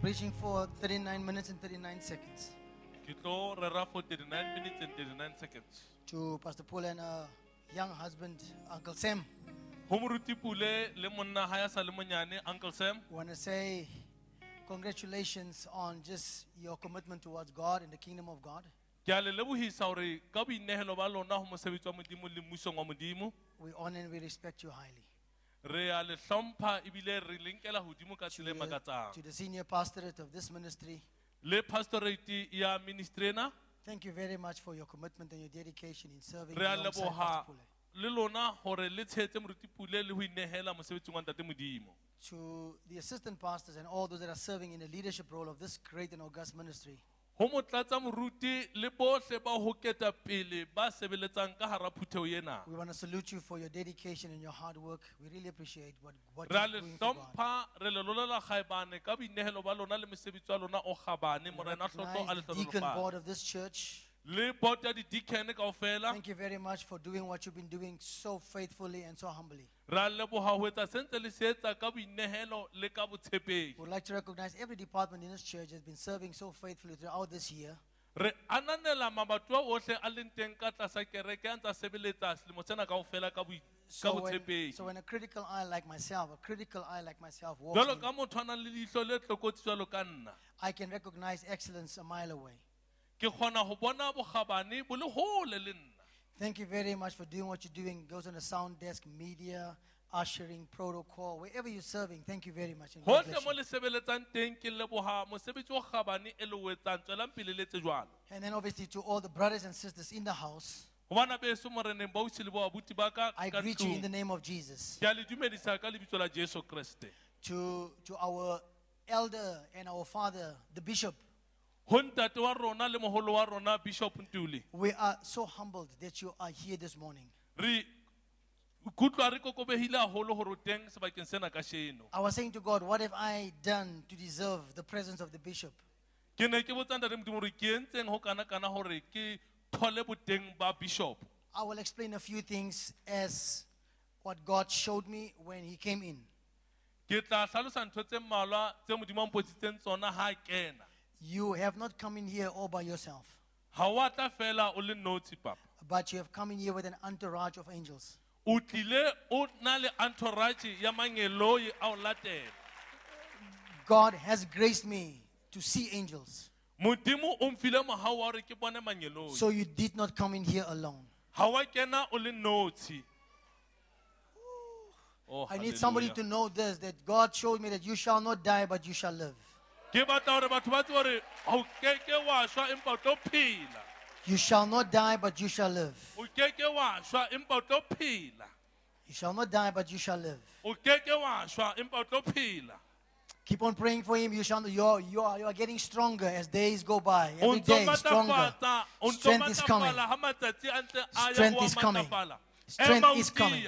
preaching for 39 minutes and 39 seconds ke tlo rera for 39 minutes and 39 seconds to Pastor Paul and uh, young husband, Uncle Sam. moruti pule le monna ga ya sa le monyane uncle sam want to say congratulations on just your commitment towards God and the kingdom of God. ke a le lebogisa gore ka boinegelo ba lona go mosebetsi wa modimo le mmusong wa modimo We honor and we respect you highly. Re a le hlompha ebile re lenkela godimo ka tsela e To the senior pastorate of this ministry, le pastorate ya ministry ena thank you very much for your commitment and your dedication in serving re a alongside leboga Pastor Pule. le lona gore le tshetse moruti pule le go inegela mosebetsing wa ntate modimo. To the assistant pastors and all those that are serving in the leadership role of this great and august ministry, go motlatsa moruti le botlhe ba go keta pele ba sebeletsang ka gara phutheo ena we want to salute you for your dedication and your hard work. We really appreciate what, what re a you're le doing for God. hlompha re le lolela kgaebane ka boinegelo ba lona le mosebetsi wa lona o We morena tlotlo a recognize the deacon letlolofale board of this church. Le board ya di-deacon kaofela Thank you very much for doing what you've been doing so faithfully and so humbly. re a leboga go etsa sentse le se etsa ka boinegelo le ka botshepegi We'd like to recognize every department in this church has been serving so faithfully throughout this year. re ananela a otlhe a leng teng ka tlasa kereke a ntse a sebeletsa selemo sena kaofela ka boi- ka So when, botshepegi so when a critical eye like myself, a critical eye like myself walks jalo in, ka motho a nang le le tlokotsi ka nna I can recognize excellence a mile away. Ke kgona go bona bogabane bo le gole le nna Thank you very much for doing what you're doing. Goes on the sound desk, media, ushering, protocol, wherever you're serving. Thank you very much. and God gotlhe bless mo you. le sebeletsang teng ke leboga mosebetsi o gabane e le o etsang tswelang pele le tse jalo And then obviously to all the brothers and sisters in the house, go beso moreneng ba le bo ba ka I ka greet you in the name of Jesus. ke a le dumedisa ka lebitso la jesu kreste To, to our elder and our father, the bishop, we are so humbled that you are here this morning. re kutlwa re kokobegile gagolo gore o teng sebakeng sena ka sheno I was saying to God, what have I done to deserve the presence of the bishop? ke ne ke botsang ntate modimo gore ke entseng go kana-kana gore ke thole boteng ba bishop I will explain a few things as what God showed me when he came in. Ke tla tlhalosa ntho tse mmalwa tse modimo a mpotsitseng tsona ga a kena You have not come in here all by yourself, ga o atla fela o le nosi papa but you have come in here with an entourage of angels. o tlile o na le entourage ya mangeloi a o latela God has graced me to see angels. modimo o mfile mogao wa gore ke bone mangeloi So you did not come in here alone. ga wa kena o le nosi Oh, I need somebody to know this that God showed me that you shall not die, but you shall live. Ke batla gore batho ba tse gore ga o keke wa šwa empa o tlo phela You shall not die, but you shall live. o keke wa šwa empa o tlo phela You shall not die, but you shall live. o keke wa šwa empa o tlo phela Keep on praying for him. You shall you are, you are, you are getting stronger as days go by. Every day stronger. matafatsa o ntso Strength is coming. matafala ga matsatsi a ntse a ya Strength is coming. Strength is coming.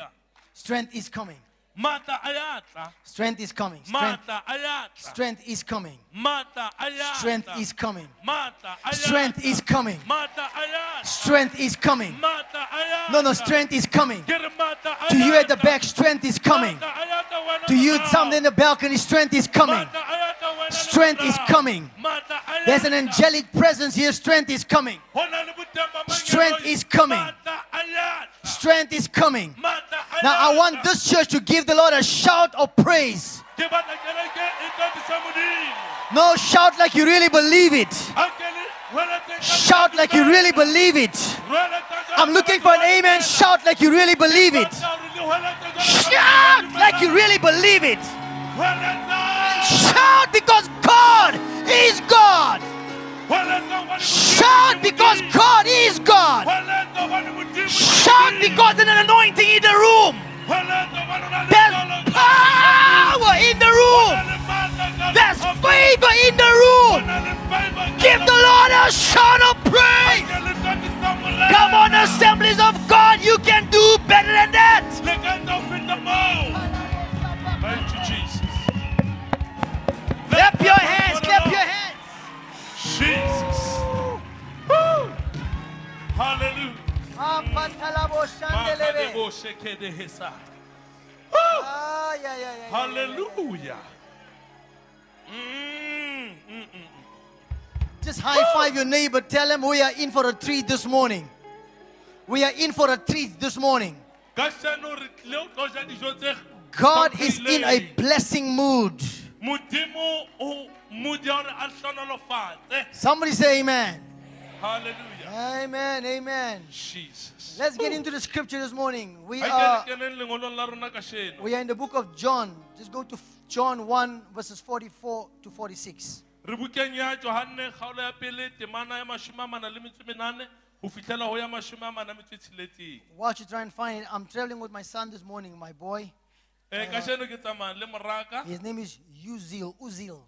Strength is coming. Strength is coming. Strength, strength is coming. Strength is coming. Strength is coming. Strength is coming. No, no, strength is coming. To you at the back, strength is coming. Matla a ya tla wena To you, some in the balcony, strength is coming. Matla a ya tla wena le Strength is coming. There's an angelic presence here. Strength is coming. Ho na le boteng ba Strength is coming. Matla a ya tla. Strength is coming. Now, I want this church to give the Lord a shout of praise. Ke batla kereke qadisa Modimo. No, shout like you really believe it. Akele, rwela tse ka- Shout like you really believe it. Rwela tse ka- I'm looking for an amen. Shout like you really believe it. Shout like you really believe it. Shout because God is God. Shout because God is God. Shout because there's an anointing in the room. There's power in the room. There's favor in the room. Give the Lord a shout of praise. Come on, assemblies of God, you can do better than that. Thank you, Jesus. Clap your hands, clap your hands. Jesus. Woo. Hallelujah. Makadebo shekede hesa. Woo. Ah, Hallelujah. Just high five your neighbor. Tell him we are in for a treat this morning. We are in for a treat this morning. God is in a blessing mood. Somebody say amen. hallelujah Amen. Amen. jesus Let's get into the scripture this morning. We are ke re keneng lengolong la rona kasheno we are in the book of John. Just go to John 1 verses 44 to 46. re bukeng ya johanne kgaolo ya pele temana ya mashome a mana le metso e menane ho fihlela ho ya mashome a mana metso e tsheletseng While you try and find it, I'm traveling with my son this morning, my boy. Eh, uh, kasheno ke tsamaya le moraka His name is Uzil. Uzil.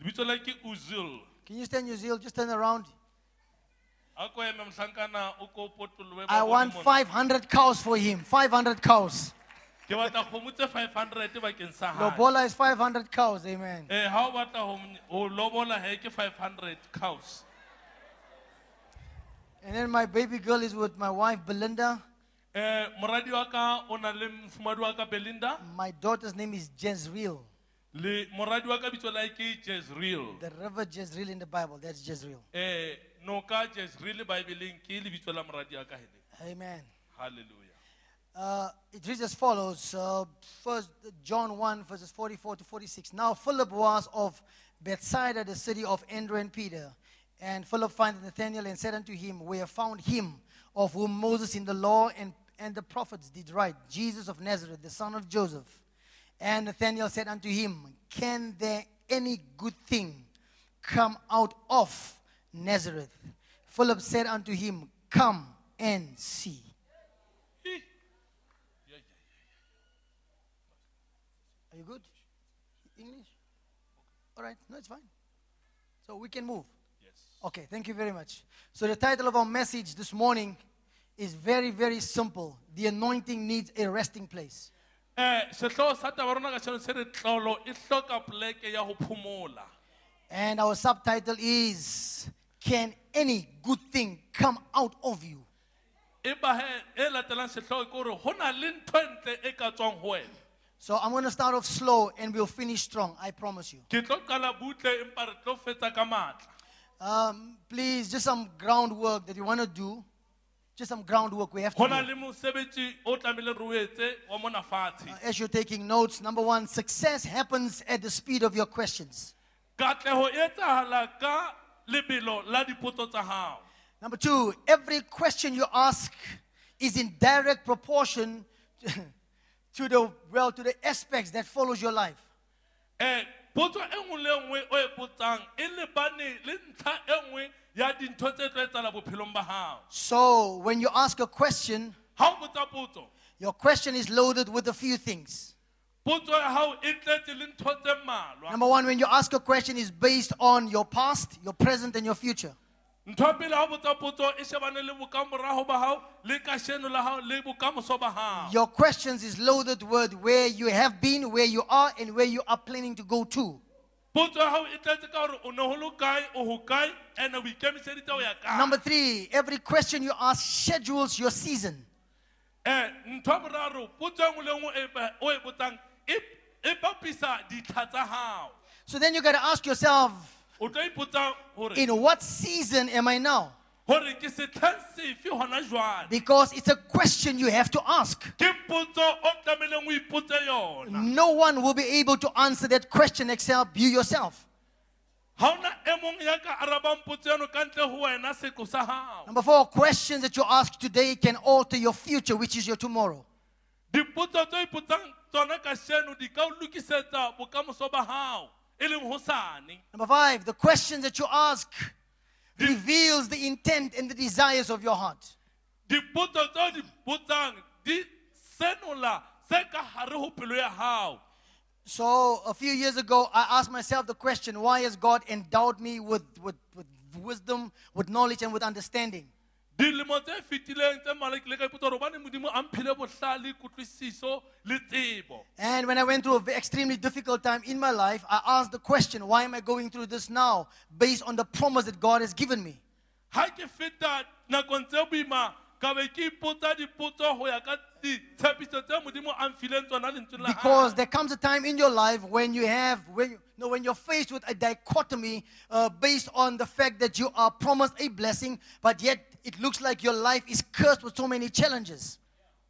lebitso la ke uzil Can you stand Uzil? Just turn around. I want 500 cows for him. 500 cows. ke batla kgomo tse 500 bakeng sa hae Lobola is 500 cows. Amen. Eh, ha o batla ho m- ho lobola he ke 500 cows And then my baby girl is with my wife, Belinda. eh moradi wa ka o na le mfumadi wa ka belinda My daughter's name is Jezreel. le moradi wa ka bitso la hae ke jezreel The river Jezreel in the Bible. That's Jezreel. eh noka jezreel bibleng ke lebitso la moradi wa ka hele Amen. hallelujah Uh, it reads as follows uh, First John 1, verses 44 to 46. Now Philip was of Bethsaida, the city of Andrew and Peter. And Philip found Nathanael and said unto him, We have found him of whom Moses in the law and, and the prophets did write, Jesus of Nazareth, the son of Joseph. And Nathanael said unto him, Can there any good thing come out of Nazareth? Philip said unto him, Come and see. Hi. Yeah, yeah, Are you good? English? All right, no, it's fine. So we can move. yes Okay, thank you very much. So the title of our message this morning is very, very simple. The anointing needs a resting place. eh sehloho sa taba rona ka shano se re tlolo e hloka poleke ya ho phomola And our subtitle is Can any good thing come out of you? empa he latelang sehloho ke hore ho na le ntho ntle ka tswang ho wena So I'm going to start off slow and we'll finish strong, I promise you. ke tlo qala butle empa re tlo fetsa ka matla Um, please, just some groundwork that you want to do. Just some groundwork we have to do. na le mosebetsi o tlamehileng re o etse wa mona fatshe Uh, as you're taking notes, number one, success happens at the speed of your questions. Katleho etsahala ka lebelo la dipotso tsa hao Number two, every question you ask is in direct proportion to the well to the aspects that follows your life. um potso e nngwe le nngwe o e potsang e lebane le ntlha e nngwe ya dintho tse tlo etsala bophelong ba hao So when you ask a question, ha o botsa potso your question is loaded with a few things. Number one, when you ask a question, is based on your past, your present, and your future. ntho ya pele ha o botsa potso shebane le bokamorago ba hao le kasheno la hao le bokamoso ba hao Your questions is loaded with where you have been, where you are, and where you are planning to go to. potso ya hao tletse ka gore o ne go le kae o go kae and o ikemiseditse o ya kae Number three, every question you ask schedules your season. Eh, ntho ya boraro potso nngwe le nngwe ba- o botsang bapisa ditlha tsa hao So then you got to ask yourself, o tlo ipotsa gore in what season am I now? gore ke setlheng sefe gona jwale Because it's a question you have to ask. ke potso o tlameileng o ipotse yona No one will be able to answer that question except you yourself. ga ona mong ya ka arabang potso eno ka ntle go wena seko sa gago Number four, questions that you ask today can alter your future, which is your tomorrow. Dipotso tse o ipotsang tsona ka seno di ka o lokisetsa bokamoso ba e leng Number five, the questions that you ask reveals the intent and the desires of your heart. dipotso tse o di botsang di senola se ka pelo ya So a few years ago, I asked myself the question, why has God endowed me with, with, with wisdom, with knowledge, and with understanding? Dilemo tse fetileng tse mmalwa ke ipotsa gore modimo a mphile botlhale kutlwisiso le tsebo And when I went through an extremely difficult time in my life, I asked the question, why am I going through this now? Based on the promise that God has given me. ga ke feta nakong tse boima ka be ke ipotsa dipotso go ya ka ditshepiso tse modimo a mfileng tsona lentsweng la Because hae. there comes a time in your life when you have, when you know, when you're faced with a dichotomy uh, based on the fact that you are promised a blessing, but yet it looks like your life is cursed with so many challenges.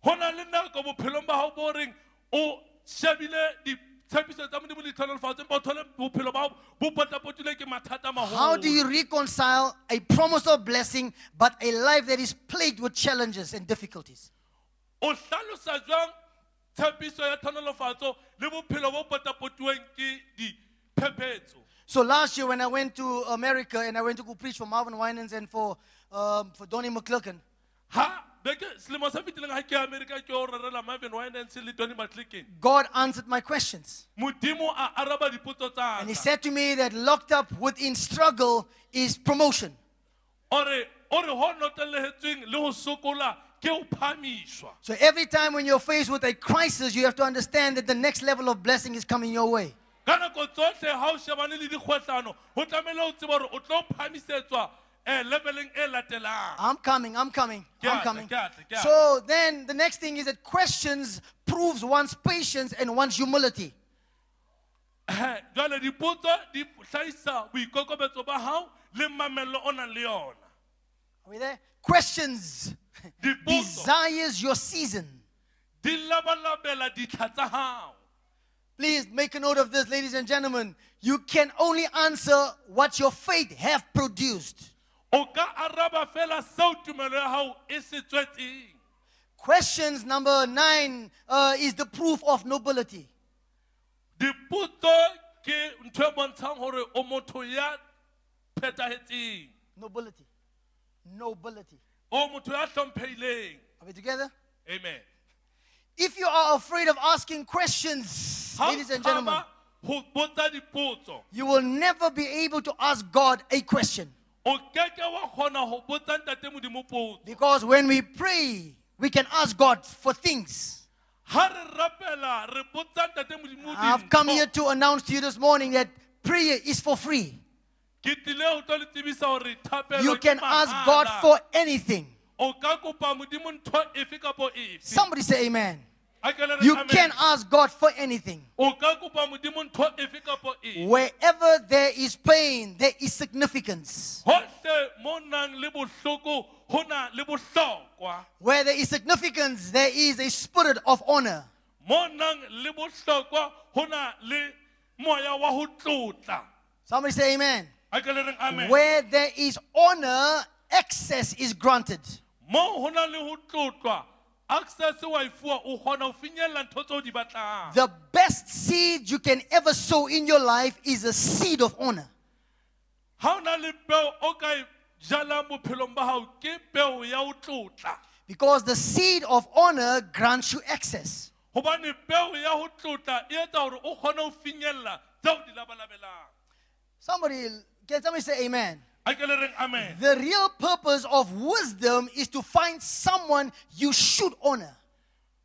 go na le nako bophelong ba gago bo reng o shebile ditshepiso tsa modimo le tlhonolofatso empa o thole bophelo ba gago bo potapotile ke mathata a How do you reconcile a promise of blessing but a life that is plagued with challenges and difficulties? o hlalosa jwang tshepiso ya tlhonolofatso le bophelo bo potapotiweng ke diphephetso So last year when I went to America and I went to go preach for Marvin Winans and for, um, for Donnie McClurkin, ha beke selemo se fetileng ga ke ya amerika ke o rerela marvin winans le tony mclicken God answered my questions. modimo a araba dipotso tsa And he said to me that locked up within struggle is promotion. ore ore ho notelehetsweng le ho sokola ke ho phahamiswa So every time when you're faced with a crisis, you have to understand that the next level of blessing is coming your way. Ka nako tsohle ha o shebane le dikgwetlano ho tlamehile o tseba hore o tlo phahamisetswa um leveleng e latelang I'm coming, I'm coming, I'm coming. ke atle, ke atle. So then the next thing is that questions proves one's patience and one's humility. Eh, jwale dipotso di hlahisa boikokobetso ba hao le mamello o nang le yona Are we there? Questions desires your season. di labalabela ditlha tsa hao Please make a note of this, ladies and gentlemen. You can only answer what your faith have produced. O ka araba fela seo tumelo ya hao se tswetseng Questions number nine uh, is the proof of nobility. dipotso ke ntho bontshang hore o motho ya phethahetseng Nobility. Nobility. o motho ya hlomphehileng Are we together? amen If you are afraid of asking questions, ladies and gentlemen, tshaba ho botsa dipotso you will never be able to ask God a question. O keke wa kgona ho botsa ntate modimo potso Because when we pray, we can ask God for things. ha re rapela re botsa ntate modimo I've come here to announce to you this morning that prayer is for free. ke tlile ho tlo le tsebisa hore thapelo You can ask. God for anything. o ka kopa modimo ntho efe kapo efe Somebody say amen. A ke le re You can ask God for anything. O ka kopa modimo ntho efe kapo efe Wherever there is pain, there is significance. hohle mo nang le bohloko ho na le bohlokwa Where there is significance, there is a spirit of honor. mo nang le bohlokwa ho na le moya wa ho tlotla Somebody say amen. a ke le reng amen Where there is honor, access is granted. Mo ho na le ho tlotlwa access wa fuwa o kgona ho finyella ntho tseo o di batlang The best seed you can ever sow in your life is a seed of honor. ha o na le peo o ka jalang bophelong ba hao ke peo ya ho tlotla Because the seed of honor grants you access. hobane peo ya ho tlotla etsa hore o kgone ho finyella tseo o di labalabelang Somebody, can somebody say amen? A ke le reng amen The real purpose of wisdom is to find someone you should honor.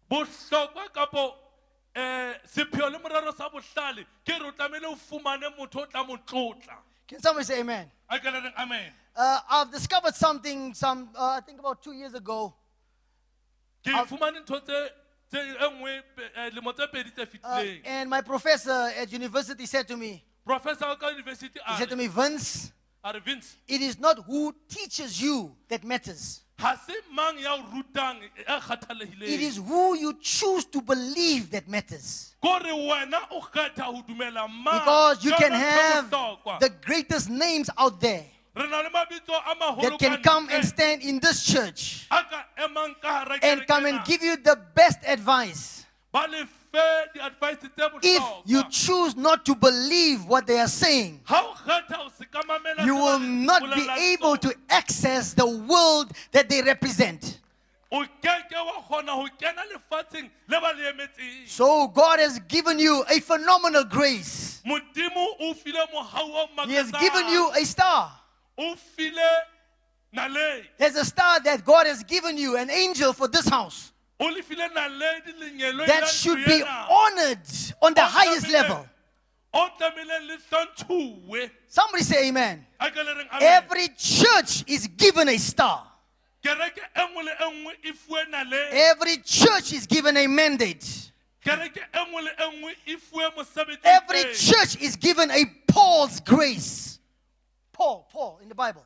bohlokwa kapo sepheo le morero sa bohlale ke re o tlamehile o fumane motho o tla mo tlotla Can somebody say amen? a ke le reng amen Uh, I've discovered something some uh, I think about two years ago. ke fumane ntho tse tse nngwe pe- eh, lemo tse pedi tse Uh, and my professor at university said to me, professor ka university he said to me, Vince, it is not who teaches you that matters. ha se mang ya o rutang It is who you choose to believe that matters. kore wena o kgetha ho dumela mang Because you can have the greatest names out there re na le mabitso a maholo that can come and stand in this church a ka emang ka hara and come and give you the best advice. Ba le fe di-advice tse If you choose not to believe what they are saying, ha o kgetha ho se ka mamela you will not be able to access the world that they represent. o keke wa kgona ho kena lefatsheng le ba le emetseng So God has given you a phenomenal grace. modimo o file mohau o He has given you a star. o file naledi There's a star that God has given you, an angel for this house. O le file naledi lenyelong That should be honored on the highest level. o tlamehileng le hlontšhuwe Somebody say amen. a ke le reng amen. Every church is given a star. kereke nngwe le nngwe fuwe nale Every church is given a mandate. kereke nngwe le nngwe fuwe mosebetsi o Every church is given a Paul's grace. Paul, Paul in the Bible.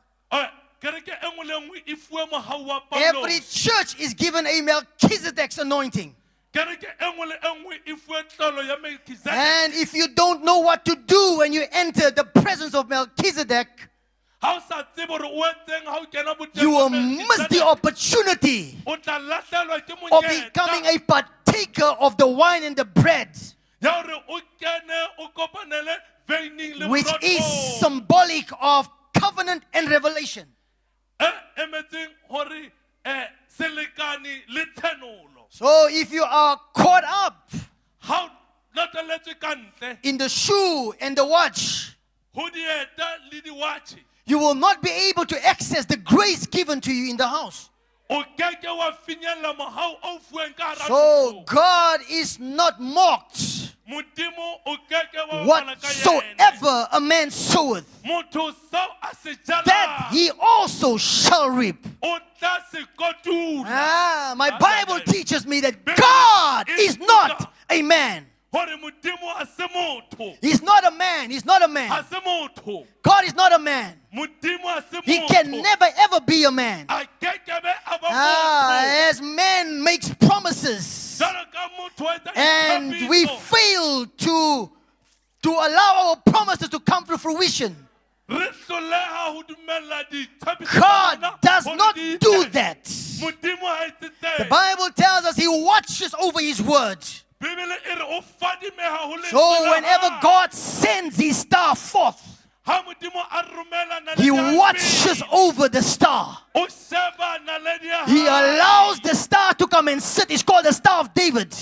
Every church is given a Melchizedek's anointing. kereke nngwe le nngwe fuwe tlolo ya Melchizedek. And if you don't know what to do when you enter the presence of Melchizedek, Ha o sa tsebe hore o etseng ha o kena boteng you will miss the opportunity o tla lahlehelwa ke of becoming a partaker of the wine and the bread, ya hore o kene o kopanele veining le which is symbolic of covenant and revelation. So if you are caught up ha o lateletswe ka ntle. in the shoe and the watch, ho dieta le diwatšhe you will not be able to access the grace given to you in the house. O keke wa finyella mohau o fuweng ka hara So. God is not mocked. modimo o keke wa bapala ka yena. Whatsoever a man soweth, motho seo a se that he also shall reap. o tla se kotula Ah, my Bible teaches me that God is not a man. Hore modimo a se motho He's not a man. He's not a man. God is not a man. modimo a se He can never ever be a man. a kekebe a ba Ah, as man makes promises jalo ka motho a etsa and we fail to to allow our promises to come to fruition. re hloleha ho dumella ditshepiso tsa God does not do that. modimo ha etse The Bible tells us He watches over His word. Bibele re o fadimeha ho lentswe So whenever. God sends His star forth, ha modimo a romela naledi He watches over the star. o sheba naledi ya He allows the star to come and sit. It's called the Star of David.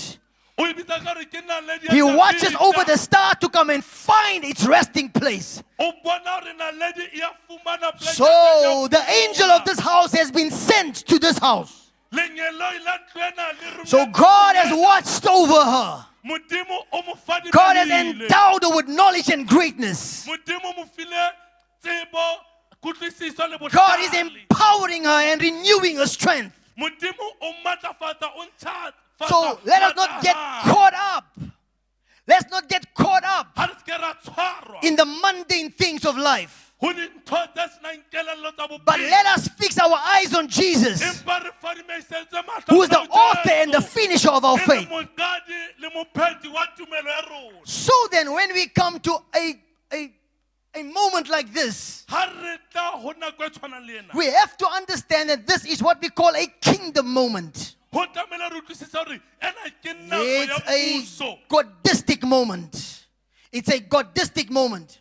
O bitsa ka re ke naledi ya He watches over the star to come and find its resting place. o bona hore naledi a fumana poleke So the angel of this house has been sent to this house. Lenyelo la ntlo ena le So God has watched over her. modimo o mo fadimehile. God has endowed her with knowledge and greatness. modimo mo file tsebo kutlwisiso le God is empowering her and renewing her strength. modimo o matlafatsa o ntjhafatsa So let us not get matla a hae. caught up. Let's not get caught up ha re se ke ra tshwarwa in the mundane things of life. Ho dintho tse senang kelello tsa But let us fix our eyes on Jesus, empa re fadimaisetse matlho who is the author and the finisher of our faith. moqadi le mopheti wa tumelo ya rona So then, when we come to a, a, a moment like this, ha re tla ho nako tshwanang le ena we have to understand that this is what we call a kingdom moment. ho tlamehile re utlwisisa hore ena ke nako It's a godistic moment. It's a godistic moment.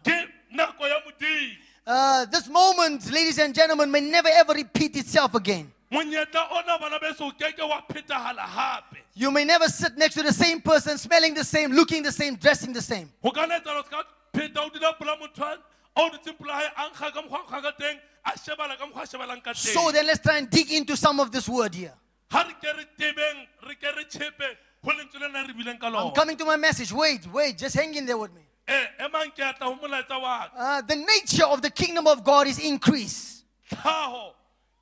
Ke nako ya modimo Uh, this moment, ladies and gentlemen, may never ever repeat itself again. monyetla ona bana beso o keke wa phethahala hape You may never sit next to the same person, smelling the same, looking the same, dressing the same. ho ka nna etsahala o ska pheta o dula pola motho a o dutseng pola hae a nkga ka mokgwa a nkga ka teng a shebala ka mokgwa a shebalang ka So then let's try and dig into some of this word here. ha re ke re tebeng re ke re tshepe ho lentswe lena re bileng ka I'm coming to my message. Wait, wait, just hang in there with me. E emang ke atla ho molaetsa wa ka Uh, the nature of the kingdom of God is increase. tlhaho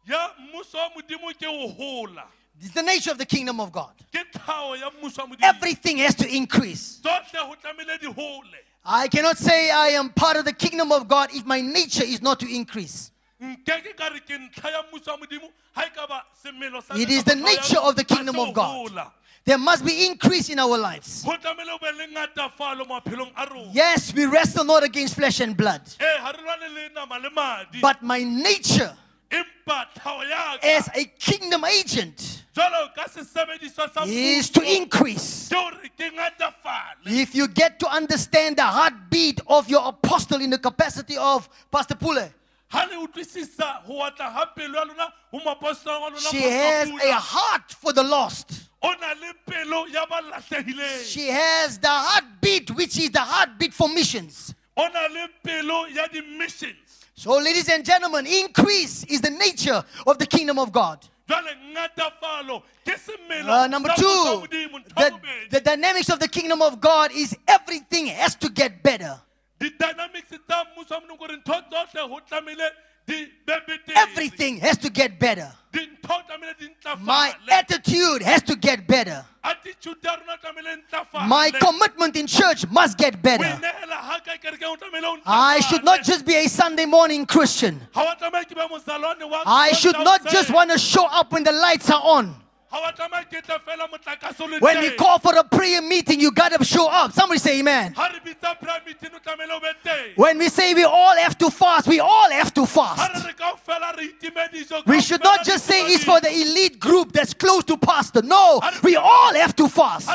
ya mmuso wa modimo ke ho hola It's the nature of the kingdom of God. ke tlhaho ya mmuso wa modimo Everything has to increase. tsohle ho tlamehile di hole I cannot say I am part of the kingdom of God if my nature is not to increase. Nkeke ka re ke ntlha ya mmuso wa modimo ha ka ba semelo sa It is the kapa tlhaho ya nature of the kingdom of God. There must be increase in our lives. ho tlamehile o be le ngatafalo maphelong a rona Yes, we wrestle not against flesh and blood, ee ha re lwane le nama le madi but my nature empa tlhaho ya as a kingdom agent jwalo ka sesebediswa sa is to increase. ke hore ke ngatafale If you get to understand the heartbeat of your apostle in the capacity of Pastor Pule, ha le utlwisisa ho watla ha pelo ya lona ho moapostolo wa lona she has a heart for the lost. o na le pelo ya ba lahlehileng She has the heartbeat, which is the heartbeat for missions. o na le pelo ya di-missions So, ladies and gentlemen, increase is the nature of the kingdom of God. jwale ngatafalo ke semelo Uh, number two, mmuso wa modimo ntho ya the, the dynamics of the kingdom of God is everything has to get better. Di-dynamics tsa mmuso wa modimo ntho tsohle ho tlamehile di be betere. Everything has to get better. Dintho tlamehile di My ntlafale. attitude has to get better. attitude ya rona tlamehile ntlafale. My commitment in church must get better. inehela ha kae kerekeng o tlamehile o I should ntlafale. not just be a Sunday morning Christian. Ha wa tlameha ke be mozalwane wa I should not just want to show up when the lights are on. Ha wa tlameha ke tle fela motlakase o le When we teng. call for a prayer meeting, you got to show up. Somebody say amen. Ha re bitsa prayer meeting o tlamehile o be teng. When we say we all have to fast, we all have to fast. re re kaofela re itime dijo, We should not just say it's for the elite group that's close to pastor. No, we all have to fast.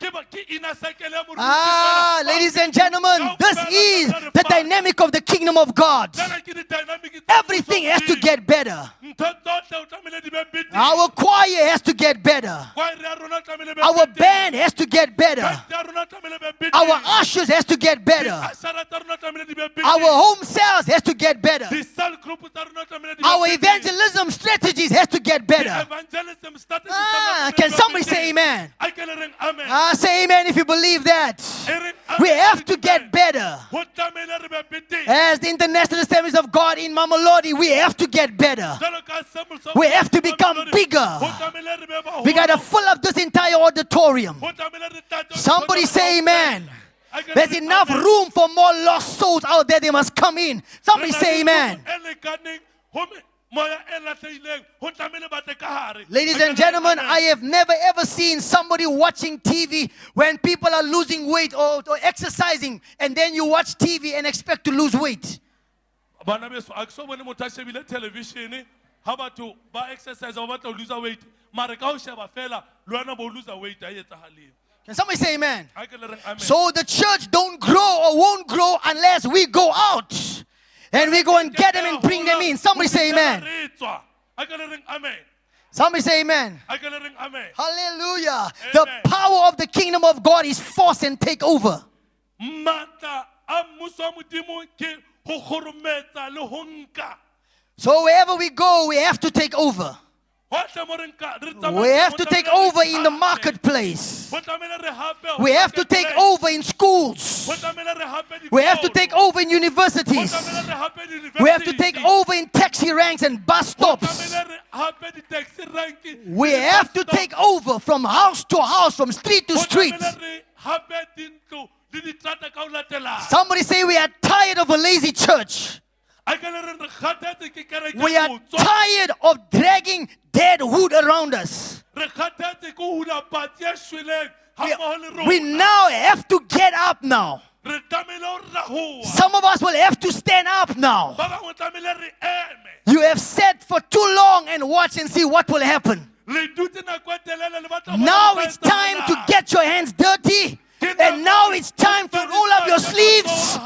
Ha re seke ba re, ke ba- ke inner circle ya moruti Ah, ladies and gentlemen, this is the dynamic of the kingdom of God. Tsena ke di-dynamic tsa Everything has to get better. Ntho tsohle o tlamehile di be betere. Our choir has to get better. Choir ya rona tlamehile be Our band has to get better. Band ya rona tlamehile be betere. Our ushers has to get better. Di-ushera tsa rona tlamehile di be betere. Our home cells has to get better. Di-cell group tsa rona tlamehile di be Our evangelism strategies has to get better. Ah, can somebody say amen? Ai ke le reng amen. Ah, say amen if you believe that. We have to get better. Ho tlamehile re be betere. As the International Assemblies of God in Mamelodi, we have to get better. Jwalo ka Assemblies of We have to become bigger. ho tlamehile re be baholo. We got to fill up this entire auditorium. Ho tlamehile re tlatse Somebody say amen. Ai ke le There's enough room for more lost souls out there. They must come in. Somebody say amen. Kuku lekaneng, ho me- moya lahlehileng, ho tlamehile ba tle ka hare. Ladies and gentlemen. I have never ever seen somebody watching TV when people are losing weight or, or exercising, and then you watch TV and expect to lose weight. bana beso a ke so bone motho a shebile televishene ha batho ba exercise ba batla ho loser weight mare ka ho sheba fela le bo loser weight a etsahaleng Can somebody say amen? a ke le reng amen So the church don't grow or won't grow unless we go out and we go and get them and bring them in. Somebody say amen. Re tswa. a ke le reng amen Somebody say amen. amen Hallelujah. The power of the kingdom of God is force and take over. matla a mmuso wa modimo ke ho kgorometsa le ho nka So wherever we go, we have to take over. Hohle mo re nka re We have to take over in the marketplace. Ho tlamehile re hape ho We have to take over in schools. Ho tlamehile re hape We have to take over in universities. tlamehile re hape di-university. We have to take over in taxi ranks and bus stops. tlamehile re hape di-taxi rank, We have to take over from house to house, from street to street. tlamehile re hape dintlo le diterata ka ho latelana. Somebody say we are tired of a lazy church. We are tired of dragging dead wood around us. We, we now have to get up now. Some of us will have to stand up now. You have sat for too long and watch and see what will happen. Now it's time to get your hands dirty. And now it's time to roll up your sleeves.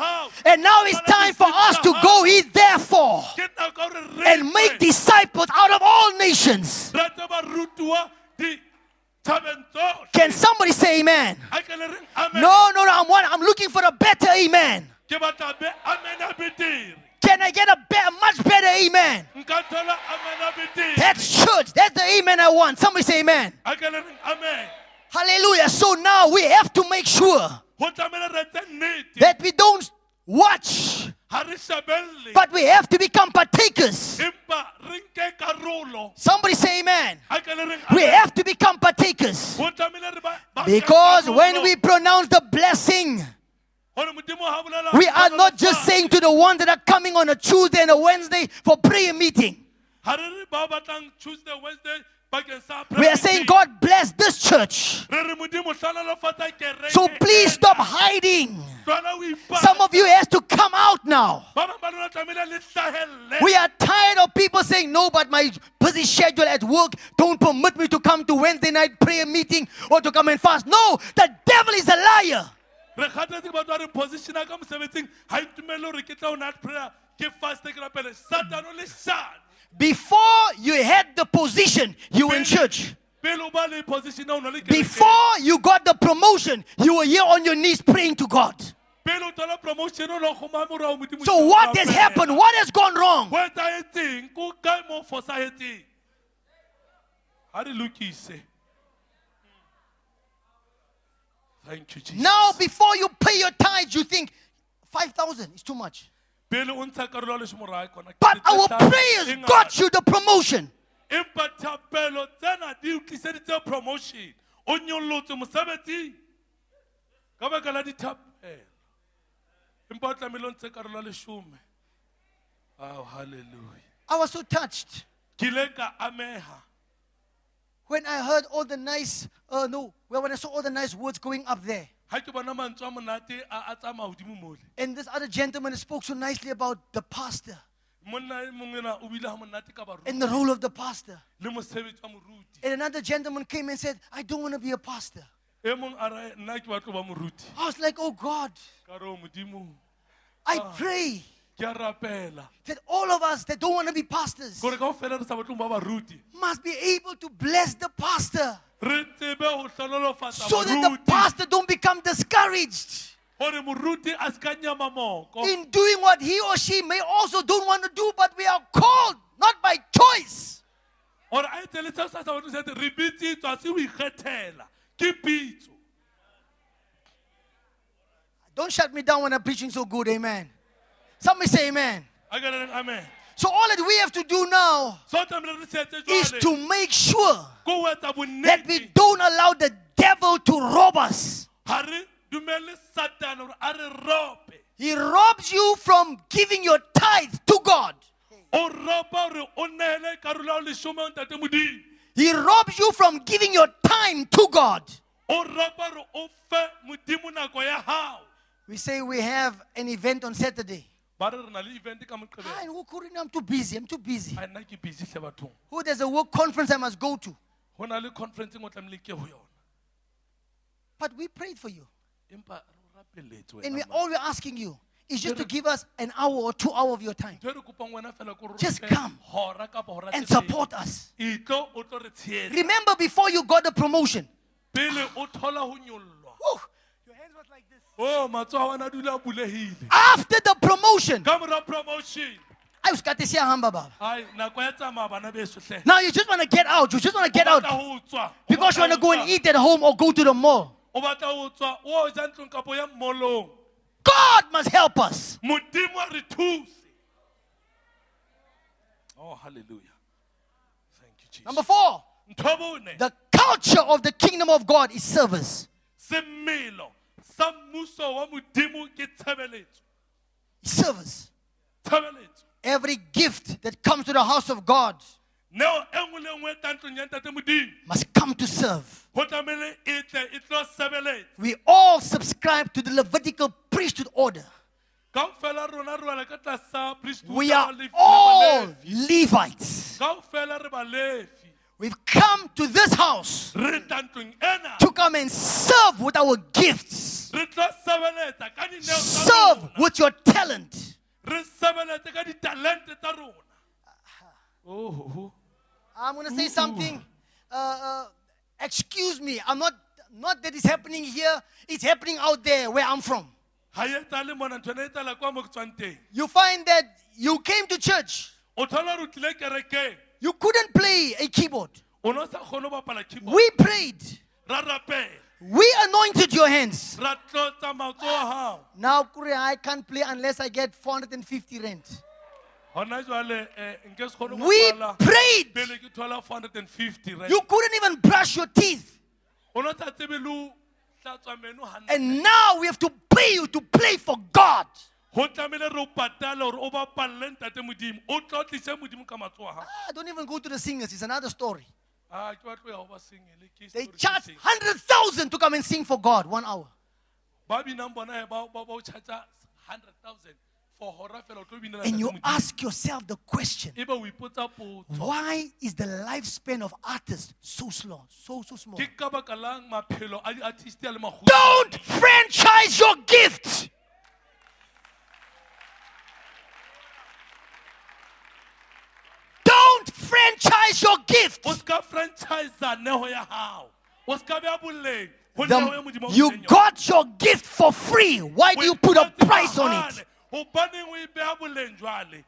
And now it's time for us to go ye therefore Ke nako ya hore re and make disciples out of all nations. Re tle barutuwa di thabeng tsohle. Can somebody say amen? A ke le reng amen. No, no, no. I'm one. I'm looking for a better amen. Ke batla be amen a betere. Can I get a better, much better amen? Nka thola amen a betere. That's church. That's the amen I want. Somebody say amen. A ke le reng amen. Hallelujah. So now we have to make sure Ho tlamehile re etse nnete. that we don't watch, Ha re shebelle. but we have to become partakers. Empa re nke karolo. Somebody say amen. A ke le reng We have to become partakers. Ho tlamehile re ba- ba nke Because when we pronounce the blessing, Hore Modimo ha bolela we are not just saying to the ones that are coming on a Tuesday and a Wednesday for prayer meeting. Ha re re ba batlang Tuesday, Wednesday bakeng sa We are saying, God bless this church. Re re Modimo hlalalofatsa kereke So please stop hiding. Tlohela ho ipata. Some of you has to come out now. Ba bang ba lona tlamehile le hlahelle. We are tired of people saying, No, but my busy schedule at work don't permit me to come to Wednesday night prayer meeting or to come and fast. No, the devil is a liar. Re kgathetse ke batho ba re positiona ka mosebetsing ha itumele hore ke tla ho night prayer ke faste ke rapele satan o le shane Before you had the position, you were in church. pele o ba le position o na le kerekeng. Before you got the promotion, you were here on your knees praying to God. pele o thola promotion o lo kgoma morao Modimo So what has happened? What has gone wrong? ho etsahetseng ko kae mo fosahetseng ha re lokise thank you jesus Now, before you pay your tithes, you think 5,000 is too much. Pele o ntsha karolo ya lesome morae kona ke But our prayers got you the promotion. empa thapelo tsena di o tliseditse promotion o nyollotswe mosebetsing ka baka la dithapelo empa o tlamehile o ntshe karolo ya lesome oh halleluja I was so touched ke ile ka ameha when I heard all the nice, uh, no, well, when I saw all the nice words going up there. Ha ke bona mantswe a monate a a tsamaya godimo mole. And this other gentleman spoke so nicely about the pastor. Monna mongwe na o bile ha monate ka baruti and the role of the pastor. le mosebetsi wa moruti. And another gentleman came and said, I don't want to be a pastor. mong a re nna ke batlo ba moruti. I was like, oh God, I ah, pray ke a rapela. that all of us that don't want to be pastors gore ka ofela re sa batlong ba baruti. must be able to bless the pastor re tsebe go hlonolofatsa so that the pastor don't become discouraged gore moruti a se ka nyama moko in doing what he or she may also don't want to do, but we are called not by choice. gore a etse le seo sa sa batho sete re bitsitswa se o ikgethela ke pitso Don't shut me down when I'm preaching so good, amen. Somebody say amen. a ke reng amen So all that we have to do now so o tlamehile re setse is to make sure ko o etsa that we don't allow the devil to rob us. ga re dumele satane gore a re rope He robs you from giving your tithe to God. o ropa gore o neele karolo ya lesome o ntate modimo He robs you from giving your time to God. o ropa gore o fe modimo nako ya gago We say we have an event on Saturday. Ba re re na le event ka moqebelo and who couldn't- I'm too busy. I'm too busy. a nna ke busy hle bathong Who there's a work conference I must go to. go na le conference o tlamehile ke go yona But we prayed for you. empa re o rapeletse And we all we're asking you is just to give us an hour or two hours of your time ntho re kopang wena fela ko Just come hora kapa hora and support us. itlo o tlo re tsheetsa Remember before you got the promotion. pele o thola ho nyollwa Woo, was like this. Oh, o matsogo a dula a bulehile. After the promotion, ka promotion. I was got to say hamba baba. ai nako ya tsamaya bana beso hle Now you just want to get out. You just want to get out. ho tswa. O because you want to go and eat at home or go to the mall. o batla ho tswa. O ja ntlong kapo ya mmolong. God must help us. modimo a re thuse. Oh hallelujah. Thank you jesus. Number four, the culture of the kingdom of God is service. Semelo sa mmuso ke tshebeletso Service. Every gift that comes to the house of God neo nngwe le nngwe tlang ntlong ya ntate modimo must come to serve. go tlamehile tle tlo sebeletsa We all subscribe to the Levitical priesthood order. kaofela rona re wela ka tlasa priesthood We are all Levites. Kaofela re balefi We've come to this house re tla ntlong ena to come and serve with our gifts. re tlo sebeletsa ka dineo tsa Serve with your talent. re sebeletse ka ditalente tsa rona oh I'm going to say something. Uh, uh, excuse me. I'm not, not that it's happening here. It's happening out there where I'm from. ga etsale mona ntho ena tsala kwa mo ke tswang teng You find that you came to church. O thola re o tlile kerekeng You couldn't play a keyboard. o ne o sa kgone ho bapala keyboard We prayed. We anointed your hands. ra tlotsa matsogo a gago Now, Korea, I can't play unless I get 450 rand. gona jale eh, nke se kgone go We prayed. pele ke thola 450 rand You couldn't even brush your teeth. o ne o sa tsebe le ho hlatswa meno hantle And now we have to pay you to play for God. Go tlamehile re o patale gore o bapalle ntate modimo o tlo tlise modimo ka matsogo gago Ah, don't even go to the singers. It's another story. a ke batlo ya go ba sengele ke They story se charge seng. 100,000 to come and sing for God one hour. ba binang bona he, ba ba- ba o charge 100000 for hora fela o tlo binela And ntate you Modimo. ask yourself the question ebe o ipotsa potso why is the lifespan of artists so slow, so, so small? ke ka baka lang maphelo a di-artist a le magolo Don't franchise your gift. Don't franchise your gift. o ska franchise neho ya gago o ska beya boleng neho ya The- modimo a o you got your gift for free. Why do you put a price on it? hobaneng o beha boleng jwale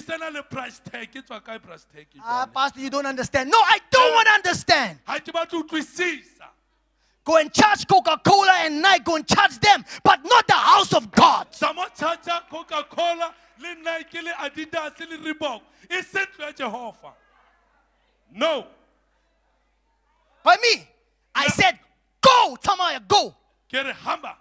sena le price tag tswa kae price tag Ah, jwale? Pastor, you don't understand. No, I don't want to understand. ha ke batle ho utlwisisa Go and charge Coca Cola and Nike, go and charge them, but not the house of God. coca cola nike adidas reebok e se ntlo ya jehova no By me, I said, go, Tamaya, go. hamba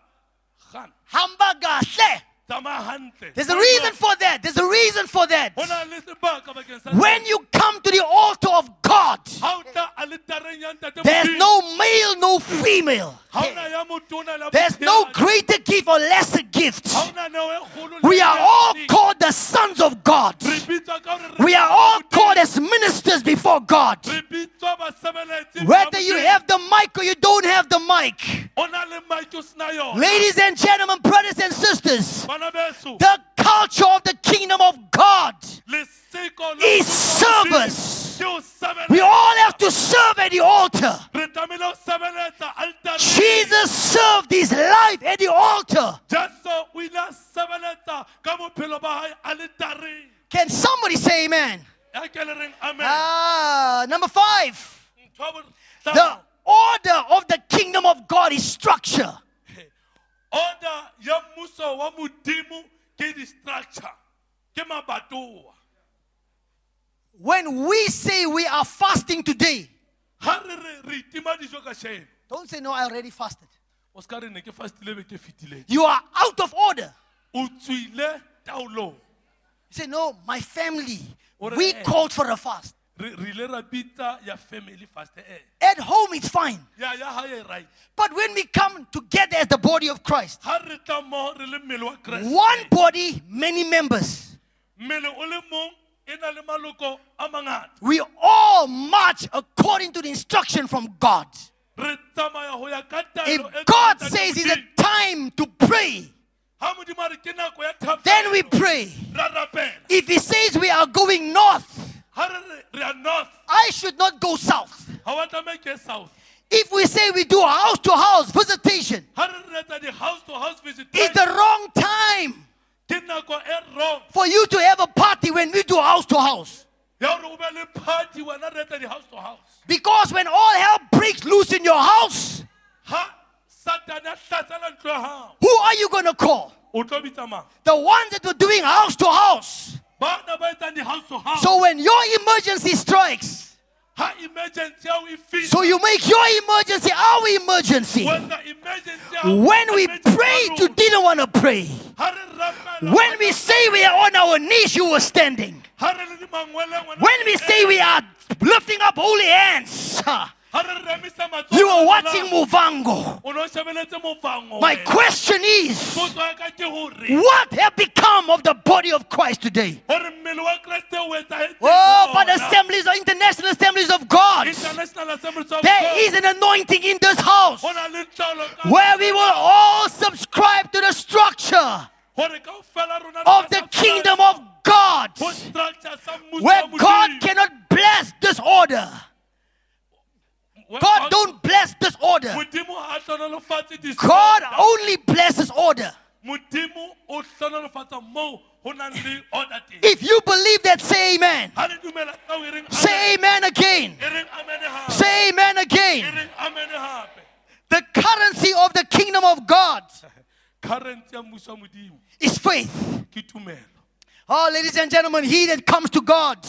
gana Hamba hantle There's a reason for that. There's a reason for that. Ho na le sebaka bakeng sa When you come to the altar of God, ha o tla altareng ya ntate there's no male, no female. ha o na ya motona le ya There's no greater gift or lesser gift. ha o na neo kgolo le We are all called the sons of God. Re bitswa ka hore re We are all called as ministers before God. Re bitswa basebeletsi ba Whether you have the mic or you don't have the mic. o na le mic o sena yona. Ladies and gentlemen, brothers and sisters, the culture of the kingdom of God is mmuso wa Modimo service. Ke ho sebeletsa. We all have to serve at the altar. Re tlamehile ho sebeletsa altareng. Jesus served his life at the altar. Jesu o ile a sebeletsa ka bophelo ba hae altareng. Can somebody say amen? Ya ke le reng amen. Ah, number five. Ntho ya bo- The order of the kingdom of God is structure. order ya mmuso wa modimo ke di-structure ke mabatoa When we say we are fasting today, don't say, No, I already fasted. o ska re ne ke fastile beke fetileng You are out of order. o tswile taolong You say, No, my family, we eh. called for a fast. re re ile ra bitsa ya family fast e At home, it's fine. ya ya hae right But when we come together as the body of Christ, ha re tla mo re le mmele wa kreste one body, many members, mmele o le mong na le maloko a mangata we all march according to the instruction from God. re tsamaya ho ya ka If God says it's a time to pray, ha modimo a re ke nako ya thapelo then we pray. If He says we are going north, I should not go south. ha wa tlameha ke south. If we say we do house to house visitation, ha re re etsa di-house to house it's the wrong time ke nako wrong for you to have a party when we do house to house. ya gore o be le party wena re etsa di-house to house Because when all hell breaks loose in your house, ha satane a hlasela ntlo ya gago who are you going to call? o tlo bitsa mang The ones that were doing house to house. bana ba etsang di-house to house So when your emergency strikes, ha emergency ya o fihla so you make your emergency our emergency. wetsa emergency ya hao, When we pray you didn't want to pray. Ha re rapela When we say we are on our knees, you were standing. ha re le dimangweleng wena When we say we are lifting up holy hands, ha, ha re remisa matsoho you were a watching Muvhango. o no shebeletse mofango My eh. question is potso ya ka ke hore what have become of the body of Christ today? hore mmele wa kreste o etsahetseng Oh, but assemblies, international assemblies of God, international assemblies of God. There is an anointing in this house Ho na le tlolo ka- where we will all subscribe to the structure hore kaofela rona re of the kingdom of God, ho structure sa mmuso where God cannot bless disorder. God don't bless disorder. Modimo ha hlonolofatse disorder. God only blesses order. Modimo o hlonolofatsa moo ho nang le order teng. If you believe that, say amen. Ha le dumela ka hoo, reng Say amen again. amen. Reng amen hape. Say amen again. reng amen hape. The currency of the kingdom of God Currency ya mmuso wa Modimo is faith. Oh, ladies and gentlemen, he that comes to God,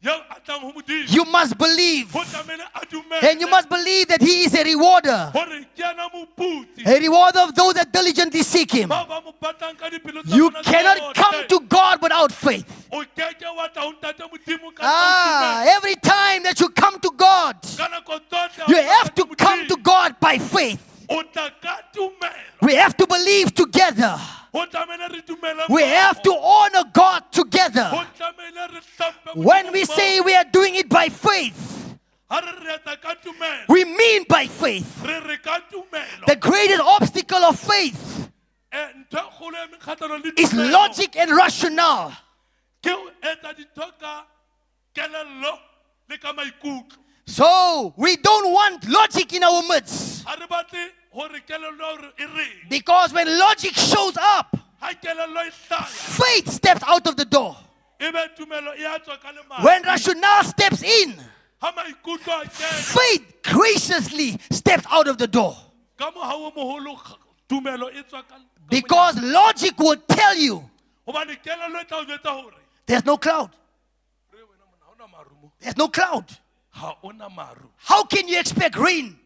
Ya a tlang ho Modimo, you must believe. ho tlamehile a dumele And you must believe that he is a rewarder. hore ke yena moputsi. A rewarder of those that diligently seek him. Bao ba mo batlang ka dipelo tsa You cannot come to God without faith. O keke wa tla ho Ntate Modimo ka Ah, every time that you come to God, Ka nako tsohle, you have to come to God by faith. O tla ka tumelo. We have to believe together. Ho tlamehile re dumele We have to honor God together. tlamehile re hlomphe When we say we are doing it by faith, Ha re re etsa ka tumelo. we mean by faith. Re re ka tumelo. The greatest obstacle of faith Eh, ntho kgolo ya mekgahlano le is logic and rationale. ke ho etsa dintho ka kelello le ka maikutlo. So we don't want logic in our midst. Because when logic shows up, faith steps out of the door. When rationale steps in, faith graciously steps out of the door. Because logic will tell you there's no cloud. There's no cloud. How can you expect rain?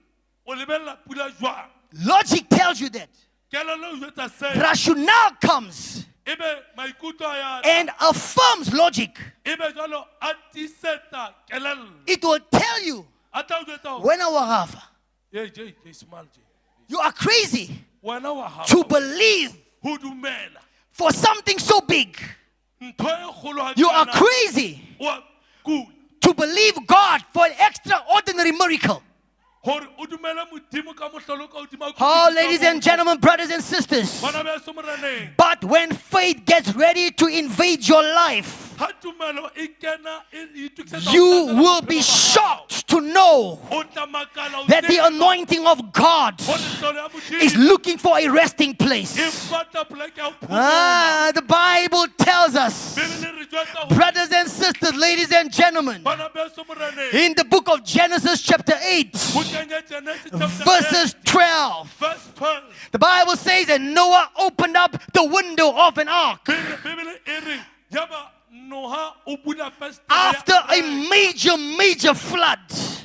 O lebelela pula jwang Logic tells you that. kelelo jwetsa se Rationale comes ebe maikutlo a yana and affirms logic. ebe jalo a tisetsa kelello It will tell you a tla o jwetsa gore when our half, Hey, Jay, Jay, smile, Jay. you are crazy to believe for something so big. You are crazy to believe God for an extraordinary miracle. Oh, ladies and gentlemen, brothers and sisters. bana beso moreneng But when faith gets ready to invade your life, ha tumelo kena itukisetsa you will be shocked to know o tla makala ho that the anointing of God hore hlolo ya Modimo is looking for a resting place. batla poleke ya ho phomola. Ah, the Bible tells us, Bebele re jwetsa hore brothers and sisters, ladies and gentlemen, bana beso moreneng in the book of Genesis, chapter 8, bukeng Genesis chapter verses 8, 12, verse 12 the Bible says that Noah opened up the window of an ark Bebele- Bebele re yaba noha o bula fensetere ya after a major, major flood.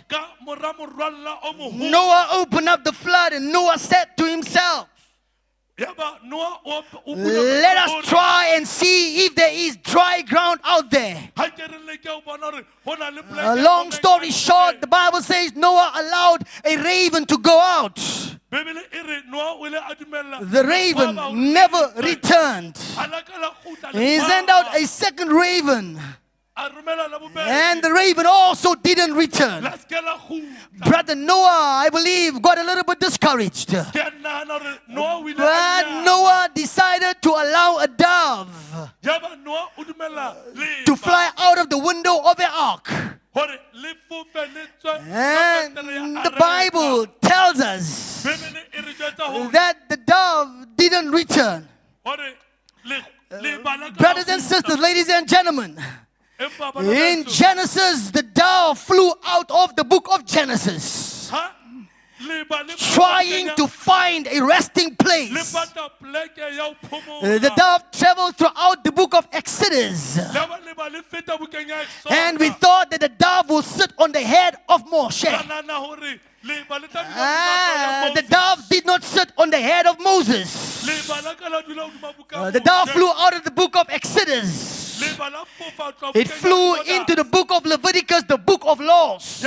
ka mora morwalla o moholo Noah opened up the flood and Noah said to himself, yaba noa o o bula Let us try and see if there is dry ground out there. Ha ke re leke ho bona hore ho na le poleke A long story short, the Bible says Noah allowed a raven to go out. Bebele re noa o ile a dumella The raven never returned. a laka la kgutla He sent out a second raven, a romela la bobedi. and the raven also didn't return. la ske la kgutla Brother Noah, I believe, got a little bit discouraged. ke a nahana hore noa o ile a But. Noah decided to allow a dove yaba noa o dumella to fly out of the window of the ark. hore le fofe le tswe ka And the. Bible tells us Bebele re jwetsa hore that the dove didn't return. hore le le bana ka Brothers and sisters, ladies and gentlemen, in Genesis, the dove flew out of the book of Genesis, ha le ba le trying to find a resting place. batla poleke ya ho Uh. The dove traveled throughout the book of Exodus. Le ba le ba le feta bukeng ya Exodus. And we thought that the dove will sit on the head of Moshe. Ba nahana hore le ba le tla dula Ah, the dove did not sit head of Moses. Uh, the dove flew out of the book of Exodus. It flew into the book of Leviticus, the book of laws.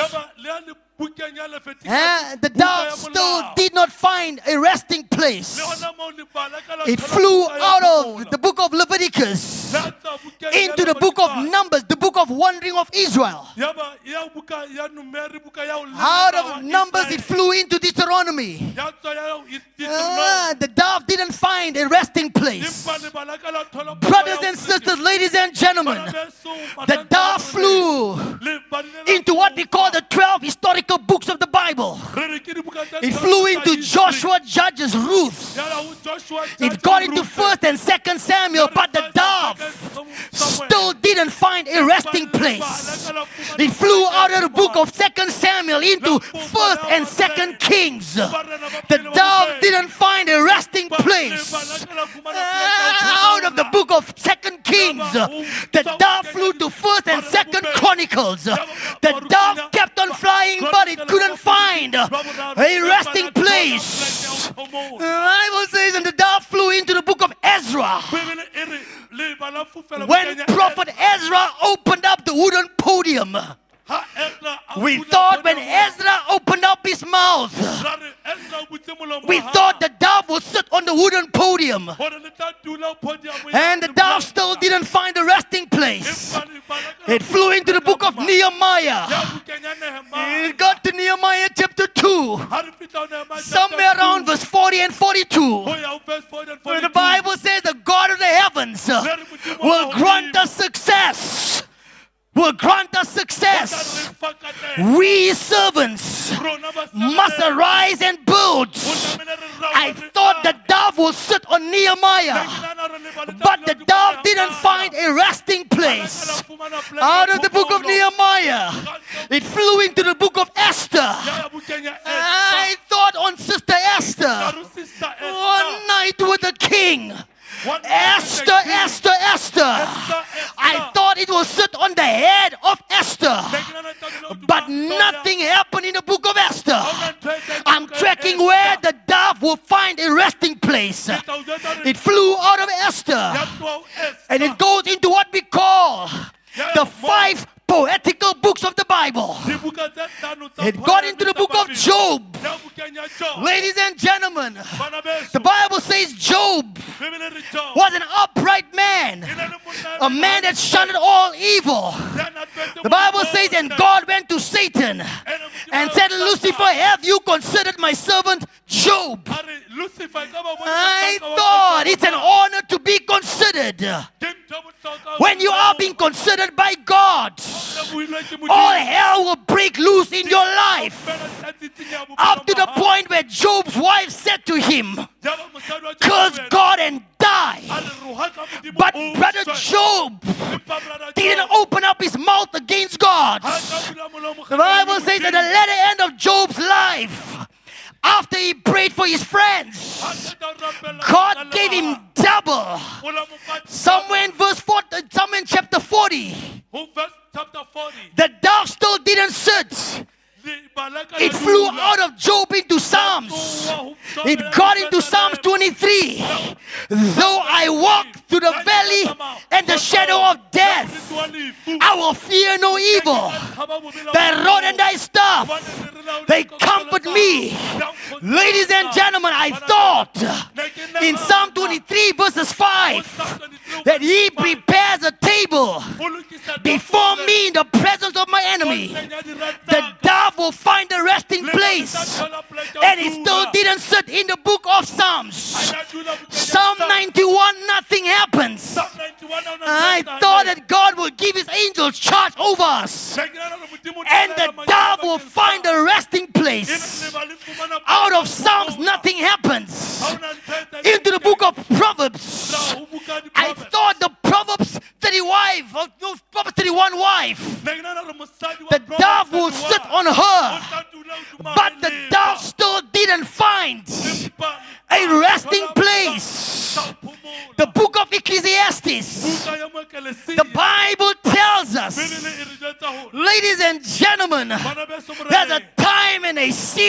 Ya ba le ya le bukeng ya Leviticus, And the dove still did not find a resting place. Le hona moo le ba la ka la It flew out of the book of Leviticus Le tswa bukeng ya into the book of Numbers, the book of wandering of Israel. Ya ba ya buka ya Numeri buka ya ho Out of Numbers, it flew into Deuteronomy. Ya tswa ya ho Deuteronomy. Ah, the dove didn't find a resting place. Empa le ba la ka la thola buka Brothers and sisters, ladies and gentlemen, the dove flew Le ba le la into what we call the 12 historical books of the Bible. Re re ke dibuka tse It flew into. Joshua, Judges, Ruth. Ya la ho Joshua, It got into First and Second Samuel, but the dove still didn't find a resting place. It flew out of the book of Second Samuel into First and Second Kings. The dove didn't find a resting place. Ah, Out of the book of Second Kings, the dove flew to First and Second Chronicles. The dove kept on flying, but it couldn't find a resting place. The Bible says, and the dove flew into the book of Ezra. When Prophet Ezra opened up the wooden podium, we thought when Ezra opened up his mouth, we thought the dove would sit on the wooden podium. And the dove still didn't find a resting place. It flew into the book of Nehemiah. It got to Nehemiah chapter 2, somewhere around verse 40 and 42. Where the Bible says the God of the heavens will grant us success. Will grant us success. We servants must arise and build. I thought the dove will sit on Nehemiah, but the dove didn't find a resting place. Out of the book of Nehemiah, it flew into the book of Esther. I thought on Sister Esther, one night with the king. Esther, Esther, Esther. I thought it was sit on the head of Esther, but nothing happened in the book of Esther. I'm tracking where the dove will find a resting place. It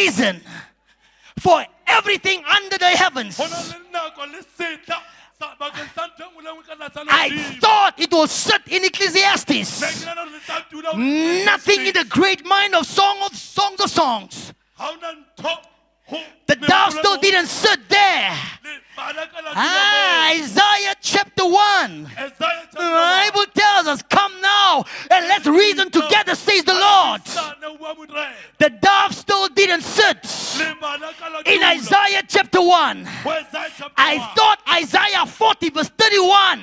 season for everything under the heavens. I thought it was set in Ecclesiastes. Nothing in the great mind of Song of Songs of Songs. The dove still didn't sit there. Ah, Isaiah chapter 1. The Bible tells us, Come now and let's reason together, says the Lord. The dove still didn't sit. In Isaiah chapter 1, I thought Isaiah 40, verse 31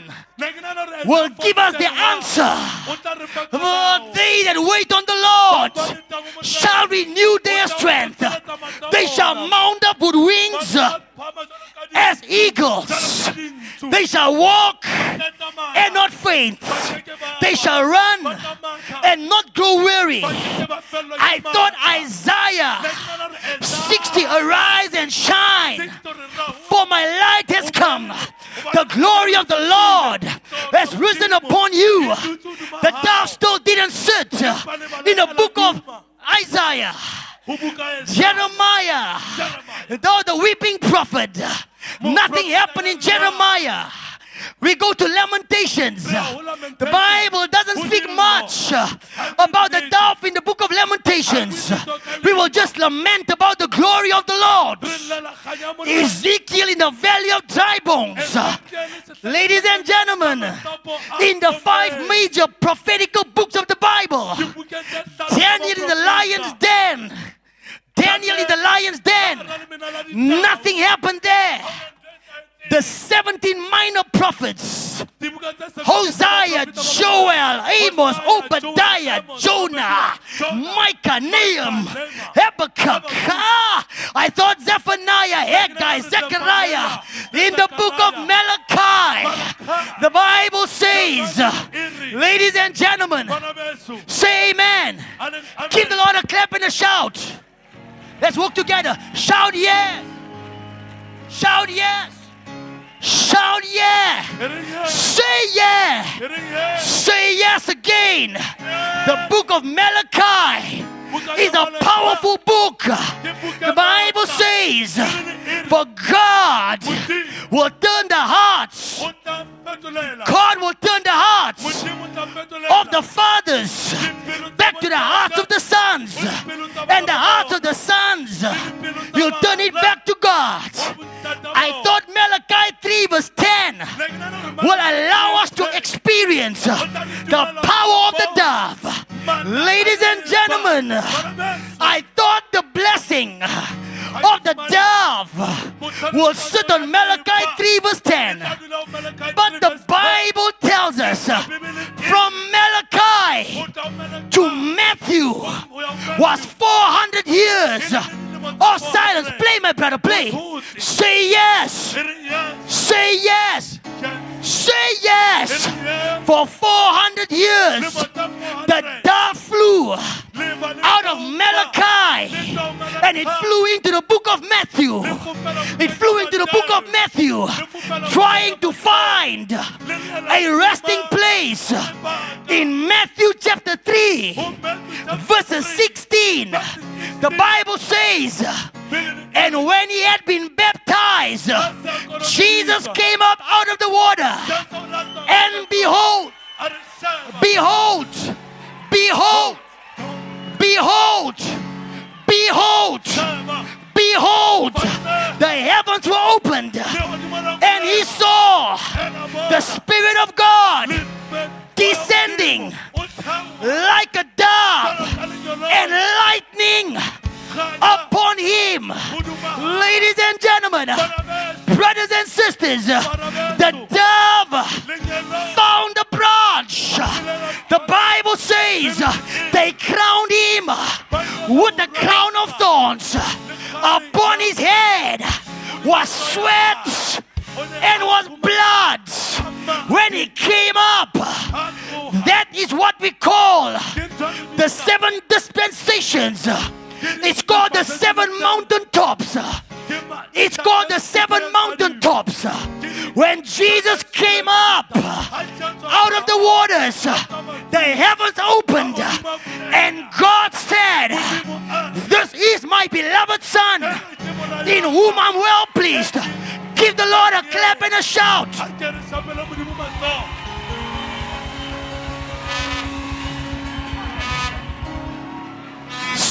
will give us the answer. Oh, they that wait on the Lord shall renew their strength. They shall mount up with wings as eagles. They shall walk and not faint. They shall run and not grow weary. I thought Isaiah 60 arise and shine, for my light has come. The glory of the Lord has risen upon you. The dove still didn't sit in the book of Isaiah. Jeremiah, though the weeping prophet, nothing happened in Jeremiah. We go to Lamentations. The Bible doesn't speak much about the dove in the book of Lamentations. We will just lament about the glory of the Lord. Ezekiel in the valley of dry bones. Ladies and gentlemen, in the five major prophetical books of the Bible, Daniel in the lion's den. Daniel in the lion's den. Nothing happened there the 17 minor prophets Hosea, Joel, Amos, Obadiah, Jonah, Micah, Nahum, Habakkuk. Ah, I thought Zephaniah, Haggai, Zechariah in the book of Malachi. The Bible says, ladies and gentlemen, say amen. Give the Lord a clap and a shout. Let's walk together. Shout yes. Shout yes. Shout yeah. Say yeah. Say yes again. The book of Malachi is a powerful book. The Bible says, For God will turn it back to God. I thought Malachi 3 verse 10 will allow us to experience the power of the dove. Ladies and gentlemen, I thought the blessing of the dove will sit on Malachi 3 verse 10. But the Bible tells us from Malachi to Matthew was 400 years of silence. Play, my brother, play. Say yes. Say yes. Say yes. For 400 years, the dove flew out of Malachi and it flew into the book of Matthew. It flew into the book of Matthew, trying to find a resting place in Matthew chapter 3, verses 16. The Bible says, and when he had been baptized, Jesus came up out of the water, and behold, behold, behold, behold, behold, behold, the heavens were opened, and he saw the Spirit of God descending like a dove and lightning upon him. Ladies and gentlemen, brothers and sisters, the dove found a branch. The Bible says they crowned him with the crown of thorns. Upon his head was sweat and was blood when he came up. That is what we call the seven dispensations. It's called the seven mountain tops. It's called the seven mountain tops. When Jesus came up out of the waters, the heavens opened, and God said, This is my beloved Son, in whom I'm well pleased. Give the Lord a clap and a shout.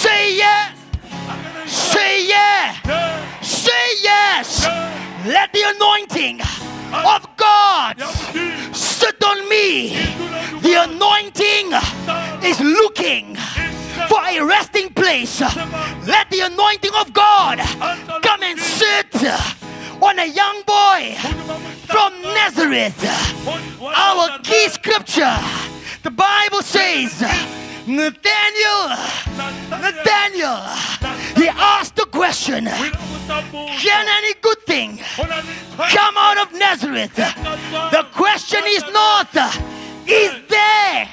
Say yes. Say yes. Say yes. Let the anointing of God sit on me. The anointing is looking for a resting place. Let the anointing of God come and sit on a young boy from Nazareth. Our key scripture, the Bible says, Nathaniel, Nathaniel, he asked the question, can any good thing come out of Nazareth? The question is not, is there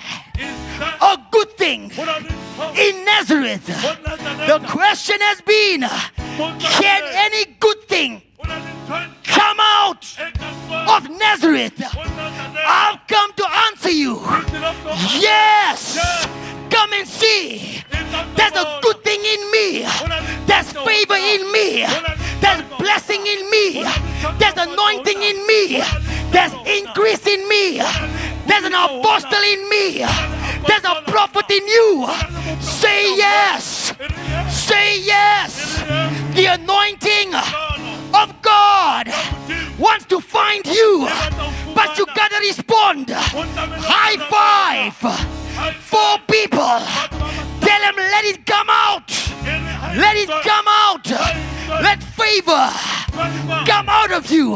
a good thing in Nazareth? The question has been, can any good thing come out of Nazareth? I've come to answer you. Yes. Come and see. There's a good thing in me. There's favor in me. There's blessing in me. There's anointing in me. There's increase in me. There's an apostle in me. There's a prophet in you. Say yes. Say yes. The anointing of God wants to find you, but you gotta respond. High five. Four people. Tell them, let it come out. Let it come out. Let favor come out of you.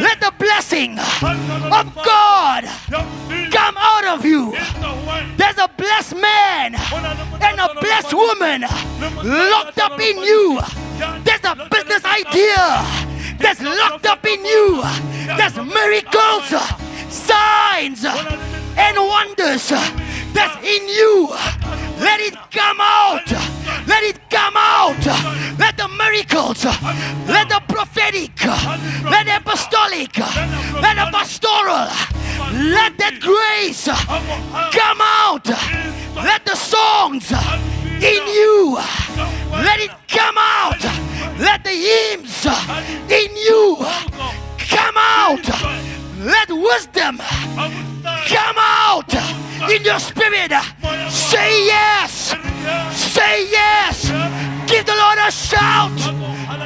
Let the blessing of God come out of you. There's a blessed man and a blessed woman locked up in you. There's a business idea that's locked up in you. There's miracles, signs, and wonders that's in you. Let it come out. Let it come out. Let the miracles, let the prophetic, let the apostolic, let the pastoral, let that grace come out. Let the songs in you, let it come out. Let the hymns in you come out. Let wisdom in your spirit. Say yes. Say yes. Give the Lord a shout.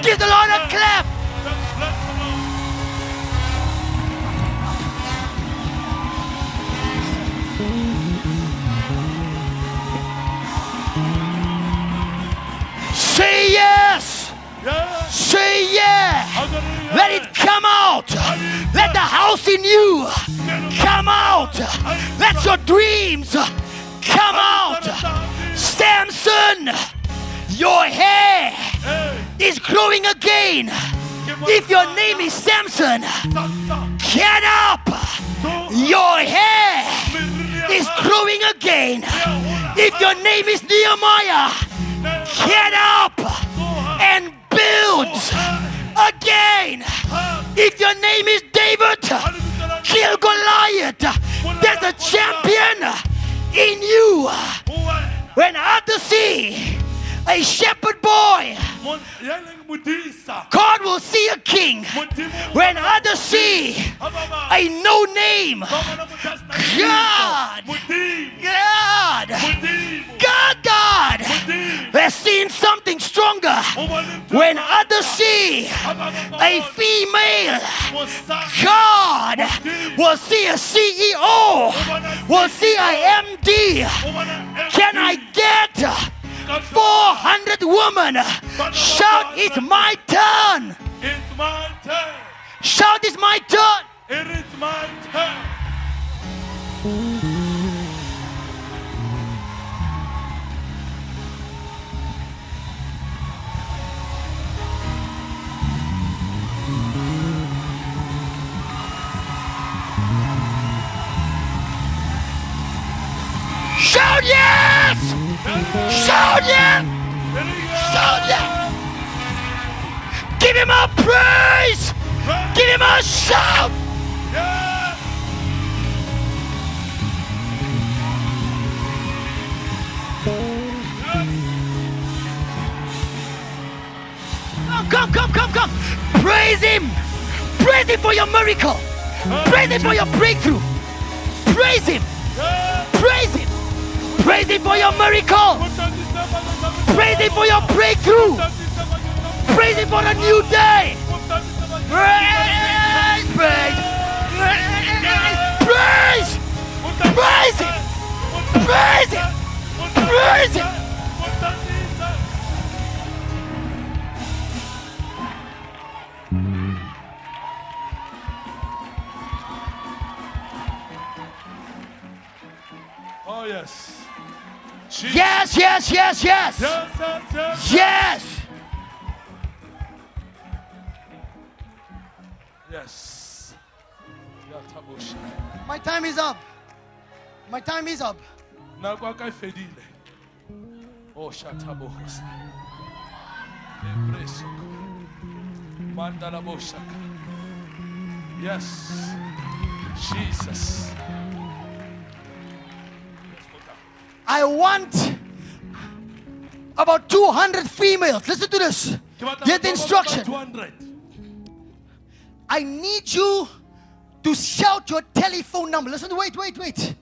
Give the Lord a clap. Say yes. Say yeah. Let it come out. Let the house in you come out. Let your dreams come out. Samson, your hair is growing again. If your name is Samson, get up. Your hair is growing again. If your name is Nehemiah, get up and build again. If your name is David, kill Goliath. There's a champion in you. When others see a shepherd boy, God will see a king. When others see a no name, God, God, God, God has seen something stronger. When others see a female, God will see a CEO, will see a MD. Can I get 400 women? Shout, it's my turn. It's my turn. Shout, it's my turn. It is my turn. Shout yes! Shout yes! Shout yes! Give him a praise! Give him a shout! Come, come, come, come, come! Praise him! Praise him for your miracle! Praise him for your breakthrough! Praise him! Praise him! Praise him for your miracle! Praise him for your breakthrough! Praise him for the new day! Praise! Praise! Praise! Praise him! Praise him! Praise him! Oh yes. Jesus. Yes, yes, yes, yes! Yes, yes, yes. Yes! Yes. My time is up. My time is up. nako ya ka fedile o shatabosa ebresoko mandalaboshaka yes jesus I want about 200 females. Listen to this. Get the instruction. 200 I need you to shout your telephone number. Listen, wait, wait, wait.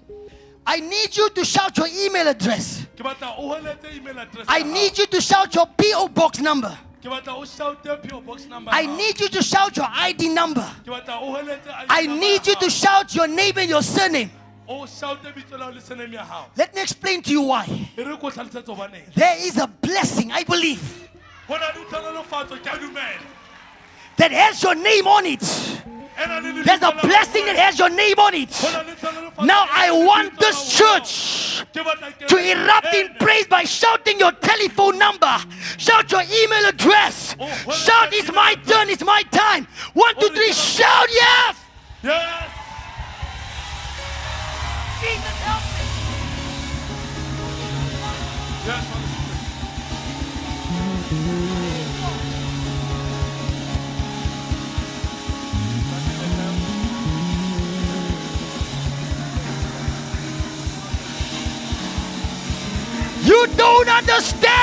I need you to shout your email address. ke batla o heletse email address I need you to shout your PO box number. ke batla o shoute PO box number I need you to shout your ID number. ke batla o heletse ID I need you to shout your name and your surname. Oh, o shoute bitso la hao le surname ya hao Let me explain to you why. re ko tlhalosetsa hobaneng There is a blessing, I believe, go na le tlhonolofatso ke a dumela that has your name on it. There's a blessing that has your name on it. Go na le tlhonolofatso Now I want this church Ke batla ke- to erupt in praise by shouting your telephone number. Shout your email address. Oh, shout, it's my turn, it's my time. One, two, three, shout yes. Yes. Jesus, help me. You don't understand.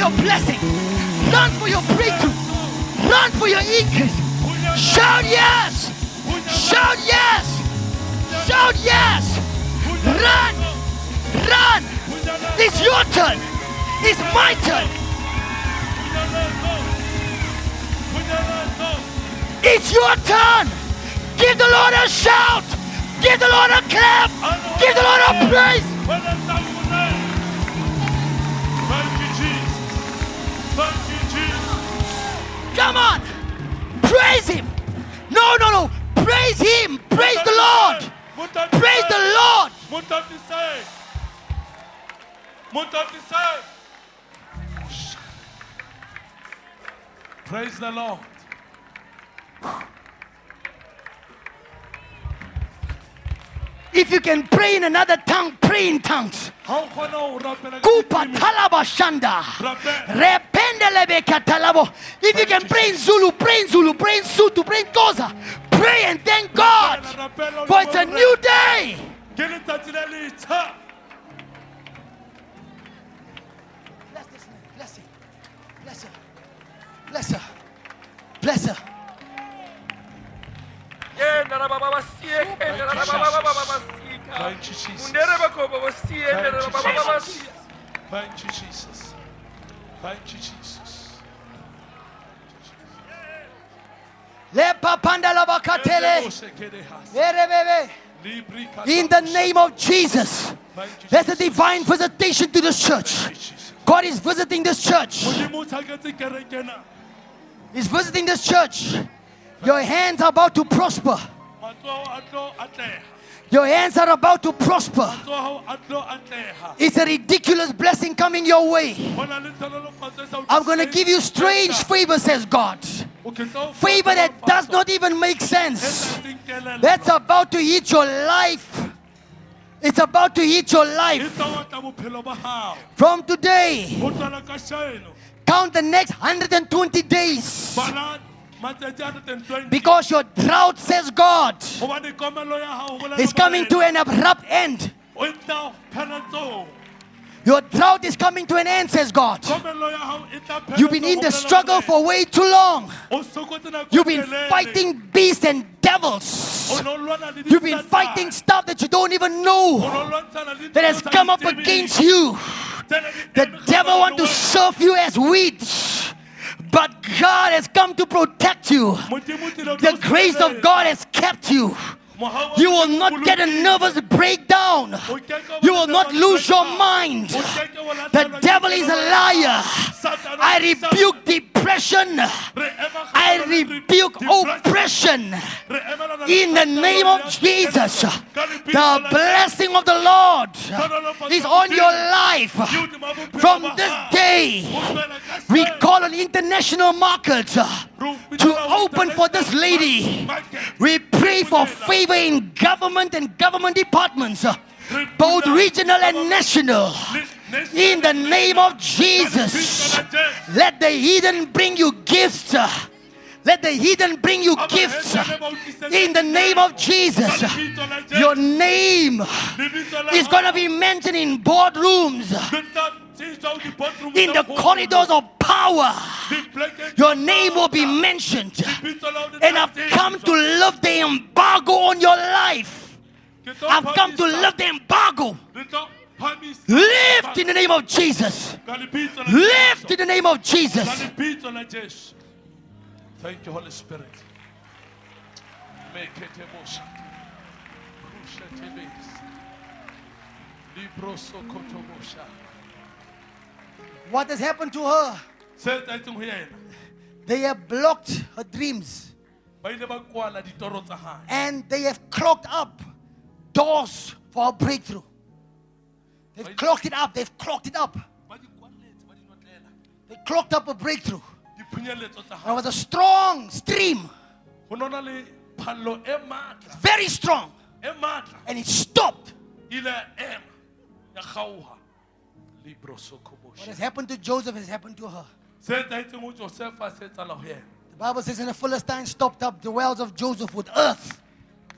Your blessing. Run for your breakthrough. Run for your increase. Shout yes. Shout yes. Shout yes. Run. Run. It's your turn. It's my turn. It's your turn. Give the Lord a shout. Give the Lord a clap. Give the Lord a praise. Come on. Praise Him. No, no, no. Praise Him. Praise the Lord. Praise the Lord. Praise the Lord. If you can pray in another tongue, pray in tongues. If you can pray in Zulu, pray in Zulu, pray in Sotho, pray in Xhosa. Pray and thank God. For it's a new day. Bless this man. Bless him. Bless her. Bless her. Bless her. Thank you, Jesus. Thank you, Jesus. Thank you, Jesus. Lepa pandala bakatele. In the name of Jesus. Thank you, There's a divine visitation to this church. Thank you, Jesus. God is visiting this church. Modimo o tshaketse kereke ena. He's visiting this church. Your hands are about to prosper. Matsoho a tlo atleha. Your hands are about to prosper. Matsoho a tlo atleha. It's a ridiculous blessing coming your way. Ho na le tlhonolofatso sa I'm going to give you strange favor, says God. O ke tlo Favor that does not even make sense. sa seng kelello. That's about to hit your life. It's about to hit your life. tla otla bophelo ba hao. From today, Ho tlola ka sheno. count the next 120 days. Bala matsatsi a 120. Because your drought, says God, Hobane komelo ya hao ho bolela is coming to an abrupt end. O tla phela tsong. Your drought is coming to an end, says God. Komelo ya hao tla phela You've been in the struggle for way too long. o sokotse nako You've been fighting beasts and devils. O no lwana le You've been fighting stuff that you don't even know no lwantshana le that has come up against you. The devil want to serve you as weeds, but God has come to protect you. wena. Modimo o tlile ho The grace of. God has kept you. You will not get a nervous breakdown. O keke wa You will not lose your mind. O keke wa The devil is a liar. I rebuke depression. I rebuke oppression. Re emelana le In the name of Jesus, kelello. Ka lebitso the blessing of the Lord is on your life. Jesu, Modimo a bophelo From this day, Ho tswela ka we call on international markets to open for this lady. We pray for favor in government and government departments, uh, both regional and national. In the name of Jesus, let the heathen bring you gifts. Uh, let the heathen bring you gifts. Uh, in the name of Jesus, your name is going to be mentioned in boardrooms, in the corridors of power. Your name will be mentioned. And I've come to lift the embargo on your life. I've come to lift the embargo. Lift in the name of Jesus. Lift in the name of Jesus. Thank you, Holy Spirit. Make it a motion. Rusha What has happened to her? Se etsahetseng ho yena. They have blocked her dreams Ba ile ba kwala ditoro tsa hae. and they have clogged up doors for a breakthrough. They've clogged it up. They've clogged it up. Ba di kwalletse, ba di notlela. They clogged up a breakthrough. There was a strong stream, go nona le phallo maatla very strong, and it stopped. Ile ya ema ya kgaoga What has happened to Joseph has happened to her. se etsagetseng go josefa se etsala go yena The Bible says, and the Philistines stopped up the wells of Joseph with earth.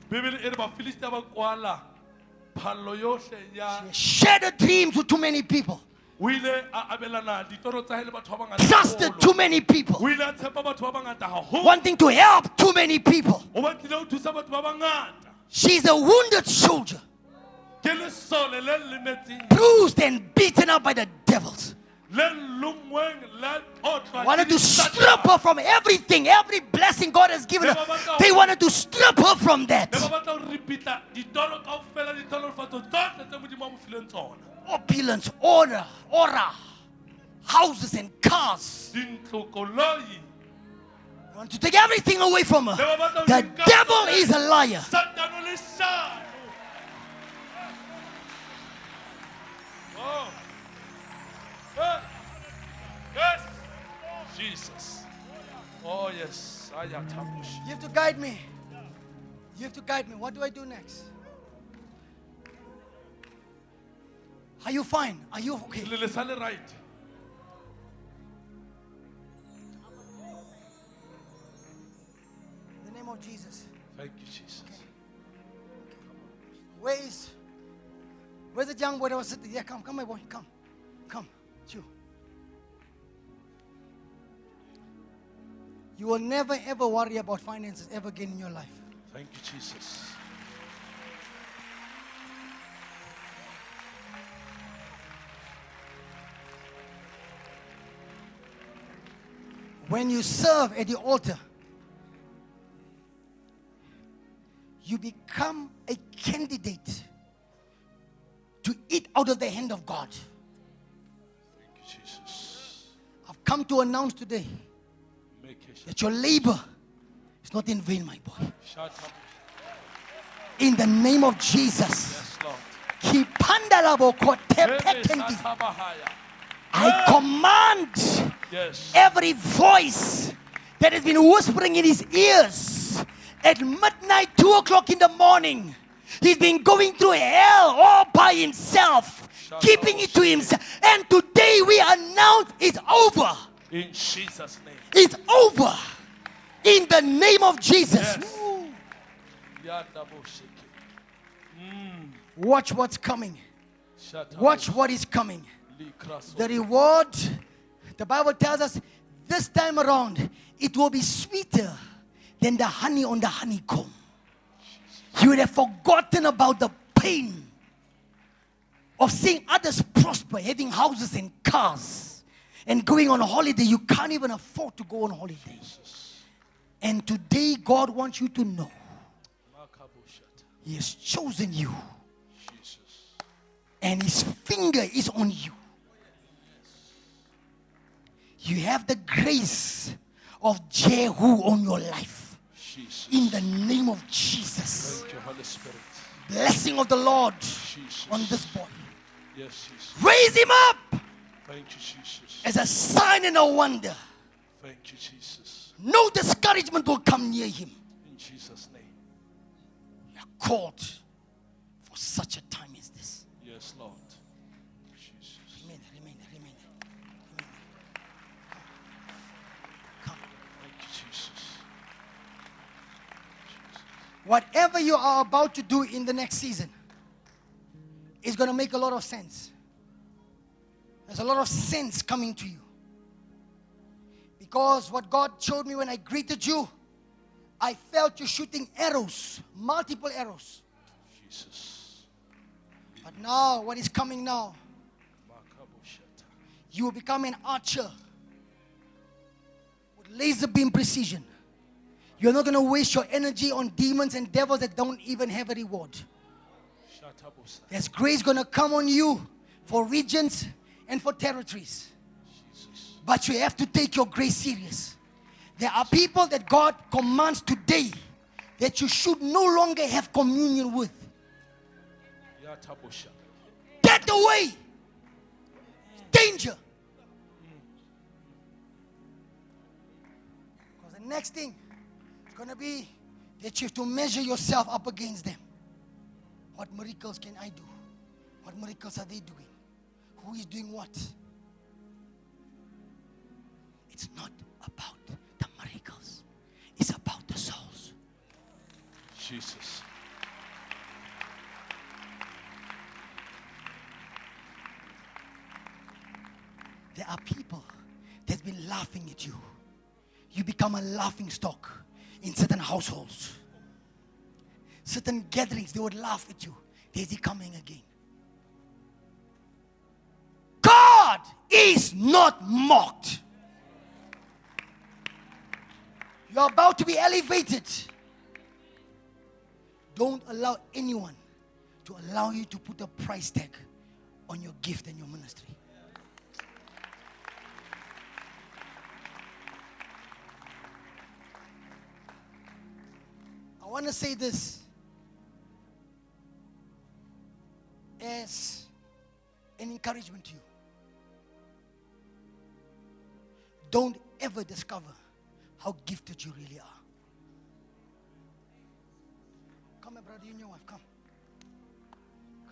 bibele e re bafilistia ba kwala phallo yohle ya Shattered dreams with too many people. o ile a abelana ditoro tsa hae le batho ba bangata Trusted too many people. o ile a tshepa batho ba bangata gagolo Wanting to help too many people. o batlile go thusa batho ba bangata She's a wounded soldier, ke lesole le lemetseng bruised and beaten up by the devils. Wanted to strip her from everything, every blessing God has given her. They wanted to strip her from that. ba batla go ripitla ditoro kaofela ditolofatso tsohle tse modimo a mo fileng tsona Opulence, order, aura, houses and cars. dintlo koloi They want to take everything away from her. The devil is a liar. satano le shano Oh. Eh. Yes. Jesus. Oh yes. You have to guide me. You have to guide me. What do I do next? Are you fine? Are you okay? Le le sa le right. In the name of Jesus. Thank you Jesus. Where is Where's the young boy that was sitting there? Come, come, my boy. Come. Come. You. You will never ever worry about finances ever again in your life. Thank you Jesus. When you serve at the altar, you become a candidate to eat out of the hand of God. Come to announce today that your labor is not in vain, my boy. In the name of Jesus. I command every voice that has been whispering in his ears at midnight, two o'clock in the morning. He's been going through hell all by himself, keeping it to himself. And today we announce it's over. In Jesus' name. It's over. In the name of Jesus. Yes. Mm. Watch what's coming. Watch what is coming. The reward, the Bible tells us this time around, it will be sweeter than the honey on the honeycomb. You would have forgotten about the pain of seeing others prosper, having houses and cars, and going on a holiday. You can't even afford to go on holiday. And today, God wants you to know He has chosen you, Jesus. and His finger is on you. You have the grace of Jehu on your life. Jesus. In the name of Jesus. Thank you, Holy Spirit. Blessing of the Lord Jesus. on this boy. Yes, Jesus. Raise him up Thank you, Jesus. as a sign and a wonder. Thank you, Jesus. No discouragement will come near him. In Jesus' name. You are called for such a time as this. Yes, Lord. Jesus. Remain remain remain. Remain. Come. Thank you, Jesus. Whatever you are about to do in the next season is going to make a lot of sense. There's a lot of sense coming to you. Because what God showed me when I greeted you, I felt you shooting arrows, multiple arrows. Jesus. But now, what is coming now, you will become an archer with laser beam precision. You're not going to waste your energy on demons and devils that don't even have a reward. There's grace going to come on you for regions and for territories. But you have to take your grace serious. There are people that God commands today that you should no longer have communion with. Get away. Danger. Because the next thing is going to be that you have to measure yourself up against them. What miracles can I do? What miracles are they doing? Who is doing what? It's not about the miracles, it's about the souls. Jesus. There are people that's been laughing at you. You become a laughing stock in certain households. Certain gatherings, they would laugh at you. Is he coming again? God is not mocked. You're about to be elevated. Don't allow anyone to allow you to put a price tag on your gift and your ministry. I want to say this as an encouragement to you. Don't ever discover how gifted you really are. Come, my brother, you and your wife, come.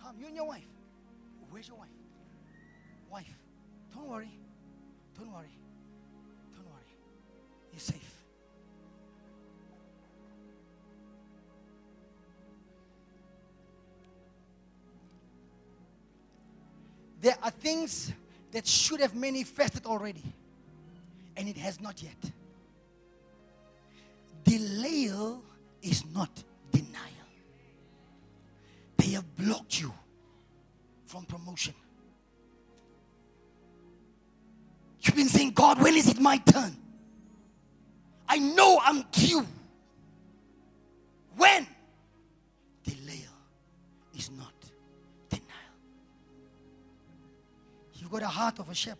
Come, you and your wife. Where's your wife? Wife, don't worry. Don't worry. Don't worry. You're safe. There are things that should have manifested already, and it has not yet. Delay is not denial. They have blocked you from promotion. You've been saying, God, when is it my turn? I know I'm due. When? Got a heart of a shepherd.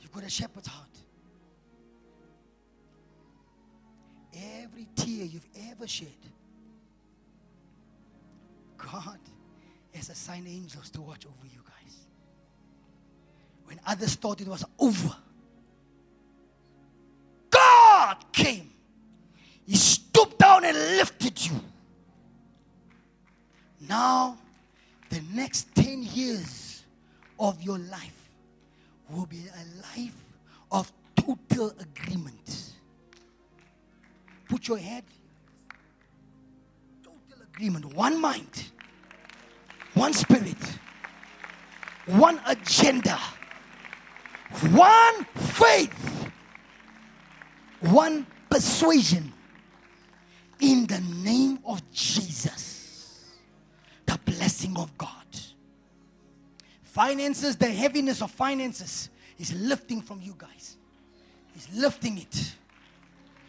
You've got a shepherd's heart. Every tear you've ever shed, God has assigned angels to watch over you guys. When others thought it was over, God came. He stooped down and lifted you. Now, the next 10 years of your life will be a life of total agreement. Put your head. Total agreement. One mind. One spirit. One agenda. One faith. One persuasion. Finances, the heaviness of finances is lifting from you guys. He's lifting it.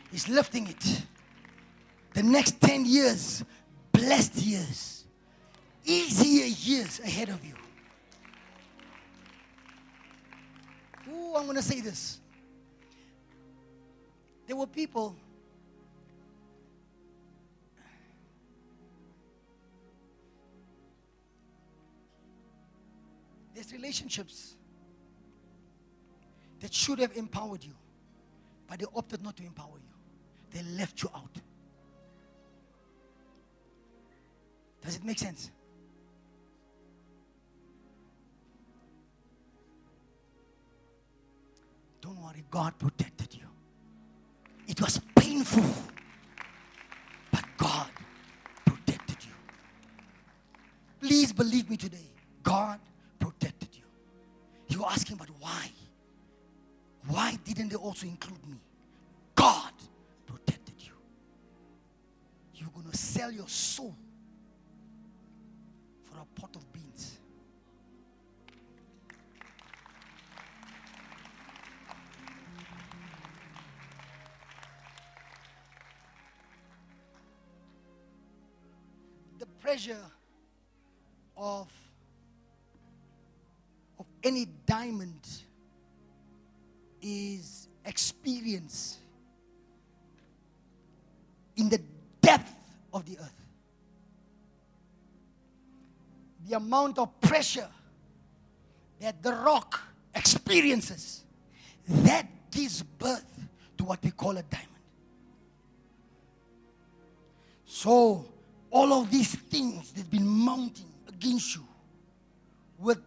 He's lifting it. The next 10 years, blessed years, easier years ahead of you. Ooh, I'm going to say this. There were people relationships that should have empowered you, but they opted not to empower you. They left you out. Does it make sense? Don't worry, God protected you. It was painful, but God protected you. Please believe me today. God. You're asking, but why? Why didn't they also include me? God protected you. You're going to sell your soul for a pot of beans. The pressure of any diamond is experience in the depth of the earth. The amount of pressure that the rock experiences, that gives birth to what we call a diamond. So, all of these things that have been mounting against you with,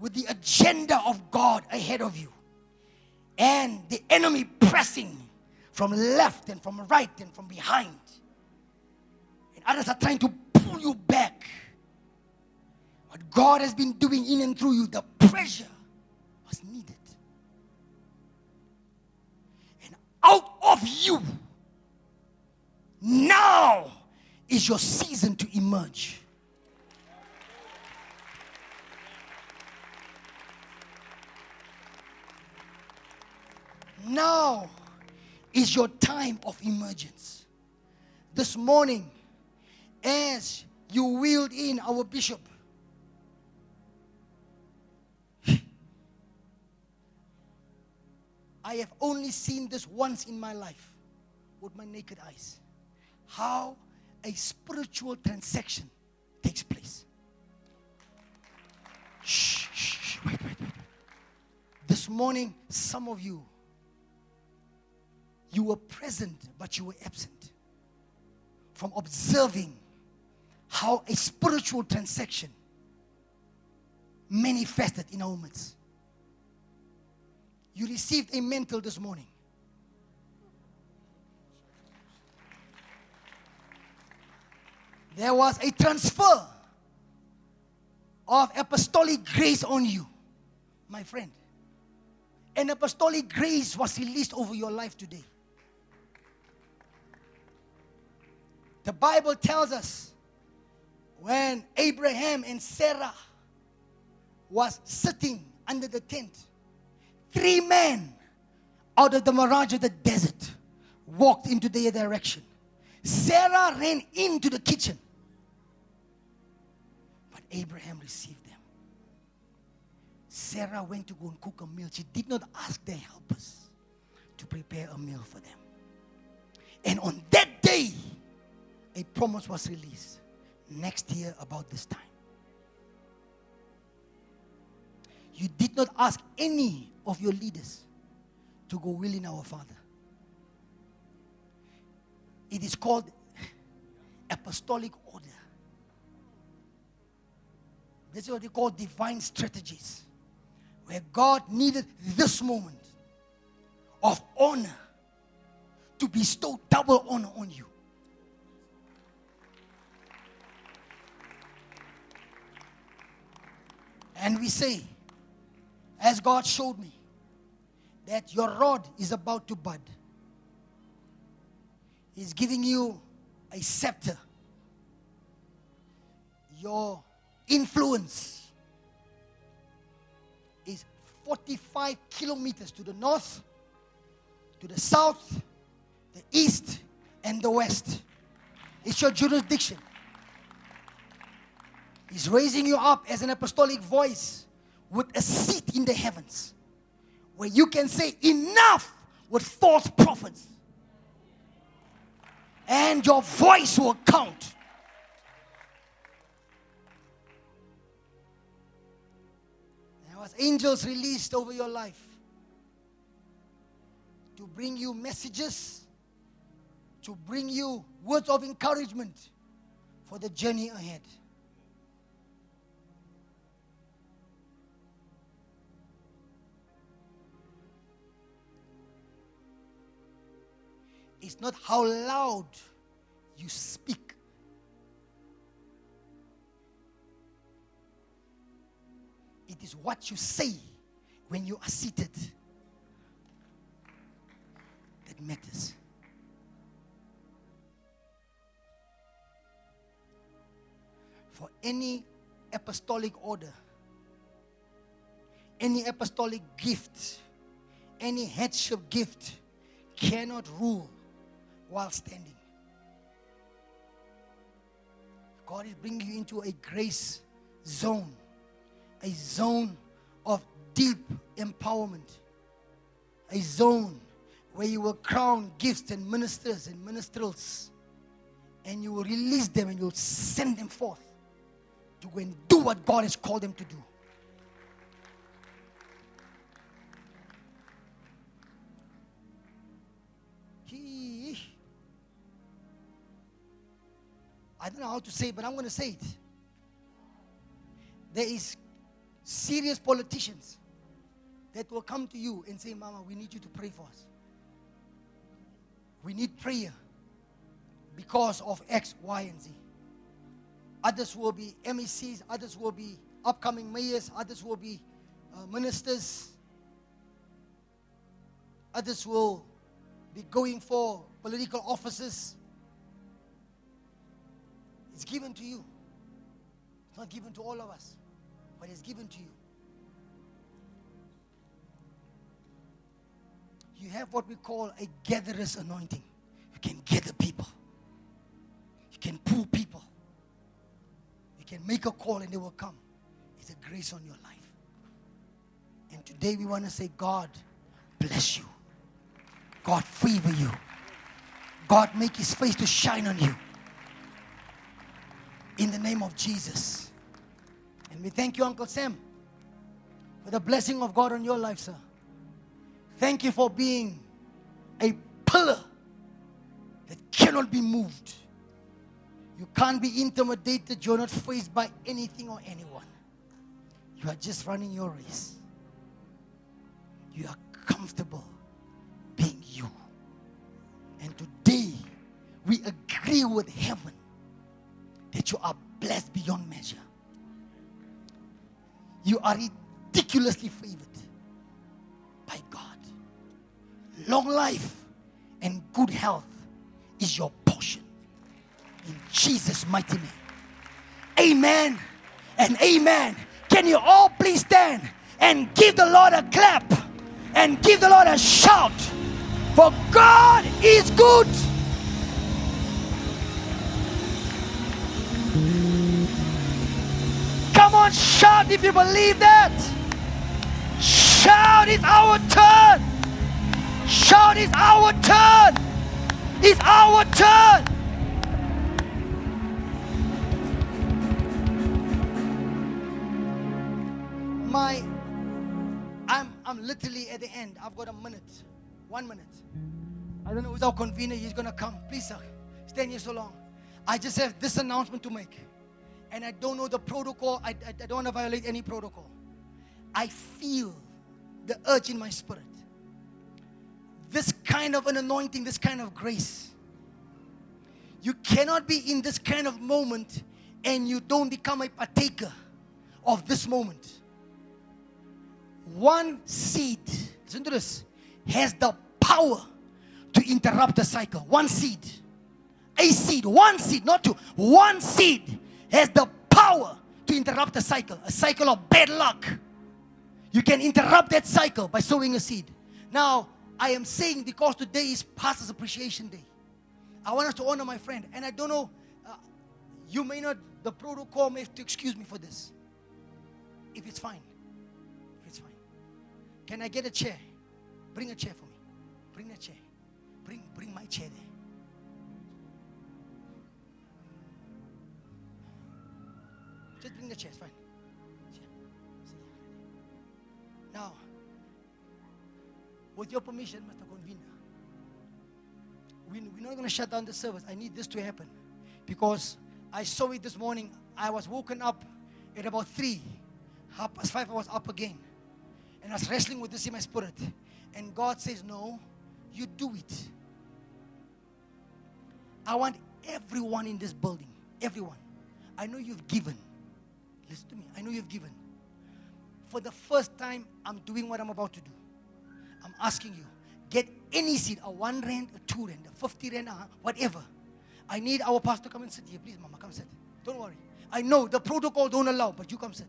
with the agenda of God ahead of you, and the enemy pressing from left and from right and from behind, and others are trying to pull you back. What God has been doing in and through you, the pressure was needed. And out of you, now is your season to emerge. Now is your time of emergence. This morning, as you wheeled in our bishop, I have only seen this once in my life with my naked eyes. How a spiritual transaction takes place. Shh, shh, shh, wait, wait, wait. This morning, some of you, you were present, but you were absent from observing how a spiritual transaction manifested in our midst. You received a mantle this morning. There was a transfer of apostolic grace on you, my friend. An apostolic grace was released over your life today. The Bible tells us when Abraham and Sarah was sitting under the tent, three men out of the mirage of the desert walked into their direction. Sarah ran into the kitchen, but Abraham received them. Sarah went to go and cook a meal. She did not ask their helpers to prepare a meal for them. And on that day, a promise was released next year about this time. You did not ask any of your leaders to go will in our Father. It is called apostolic order. This is what they call divine strategies. Where God needed this moment of honor to bestow double honor on you. And we say, as God showed me, that your rod is about to bud. He's giving you a scepter. Your influence is 45 kilometers to the north, to the south, the east, and the west. It's your jurisdiction. He's raising you up as an apostolic voice with a seat in the heavens where you can say, Enough with false prophets. And your voice will count. There was angels released over your life to bring you messages, to bring you words of encouragement for the journey ahead. It's not how loud you speak. It is what you say when you are seated that matters. For any apostolic order, any apostolic gift, any headship gift cannot rule while standing. God is bringing you into a grace zone, a zone of deep empowerment, a zone where you will crown gifts and ministers and ministrels, and you will release them and you'll send them forth to go and do what God has called them to do. I don't know how to say it, but I'm going to say it. There is serious politicians that will come to you and say, Mama, we need you to pray for us. We need prayer because of X, Y, and Z. Others will be MECs, others will be upcoming mayors, others will be uh, ministers, others will be going for political offices. It's given to you. It's not given to all of us, but it's given to you. You have what we call a gatherer's anointing. You can gather people. You can pull people. You can make a call and they will come. It's a grace on your life. And today we want to say, God bless you. God favor you. God make his face to shine on you. In the name of Jesus. And we thank you, Uncle Sam, for the blessing of God on your life, sir. Thank you for being a pillar that cannot be moved. You can't be intimidated. You're not faced by anything or anyone. You are just running your race. You are comfortable being you. And today, we agree with heaven that you are blessed beyond measure. You are ridiculously favored by God. Long life and good health is your portion. In Jesus' mighty name. Amen and amen. Can you all please stand and give the Lord a clap and give the Lord a shout? For God is good. Come on, shout if you believe that. Shout, it's our turn. Shout, it's our turn. It's our turn. My, I'm, I'm literally at the end. I've got a minute. One minute. I don't know who's our convener. He's to come. Please, sir. Stand here so long. I just have this announcement to make. And I don't know the protocol. I, I, I don't want to violate any protocol. I feel the urge in my spirit. This kind of an anointing, this kind of grace. You cannot be in this kind of moment and you don't become a partaker of this moment. One seed, listen to this, has the power to interrupt the cycle. One seed. A seed, one seed, not two. One seed has the power to interrupt a cycle, a cycle of bad luck. You can interrupt that cycle by sowing a seed. Now, I am saying because today is Pastor's Appreciation Day. I want us to honor my friend. And I don't know, uh, you may not, the protocol may have to excuse me for this. If it's fine. If it's fine. Can I get a chair? Bring a chair for me. Bring a chair. Bring, bring my chair there. Just bring the chair, fine. Now, with your permission, Mr. Convener, we, we're not going to shut down the service. I need this to happen because I saw it this morning. I was woken up at about 3. Half past 5, I was up again. And I was wrestling with this in my spirit. And God says, No, you do it. I want everyone in this building, everyone. I know you've given. Listen to me. I know you've given. For the first time, I'm doing what I'm about to do. I'm asking you, get any seed, a one rand, a two rand, a 50 rand, whatever. I need our pastor to come and sit here. Please, mama, come sit. Don't worry. I know the protocol don't allow, but you come sit.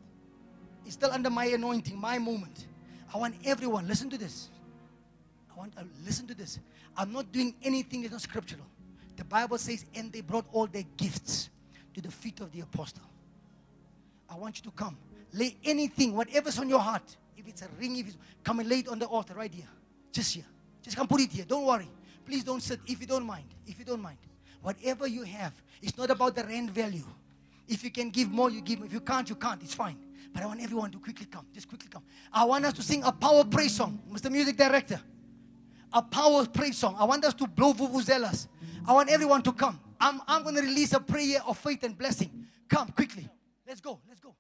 It's still under my anointing, my moment. I want everyone, listen to this. I want, uh, listen to this. I'm not doing anything that's not scriptural. The Bible says, and they brought all their gifts to the feet of the apostle. I want you to come. Lay anything, whatever's on your heart. If it's a ring, if it's come and lay it on the altar right here. Just here. Just come put it here. Don't worry. Please don't sit if you don't mind. If you don't mind. Whatever you have, it's not about the rand value. If you can give more, you give. If you can't, you can't. It's fine. But I want everyone to quickly come. Just quickly come. I want us to sing a power praise song. Mr. Music Director. A power praise song. I want us to blow vuvuzelas. I want everyone to come. I'm, I'm going to release a prayer of faith and blessing. Come quickly. Let's go. Let's go.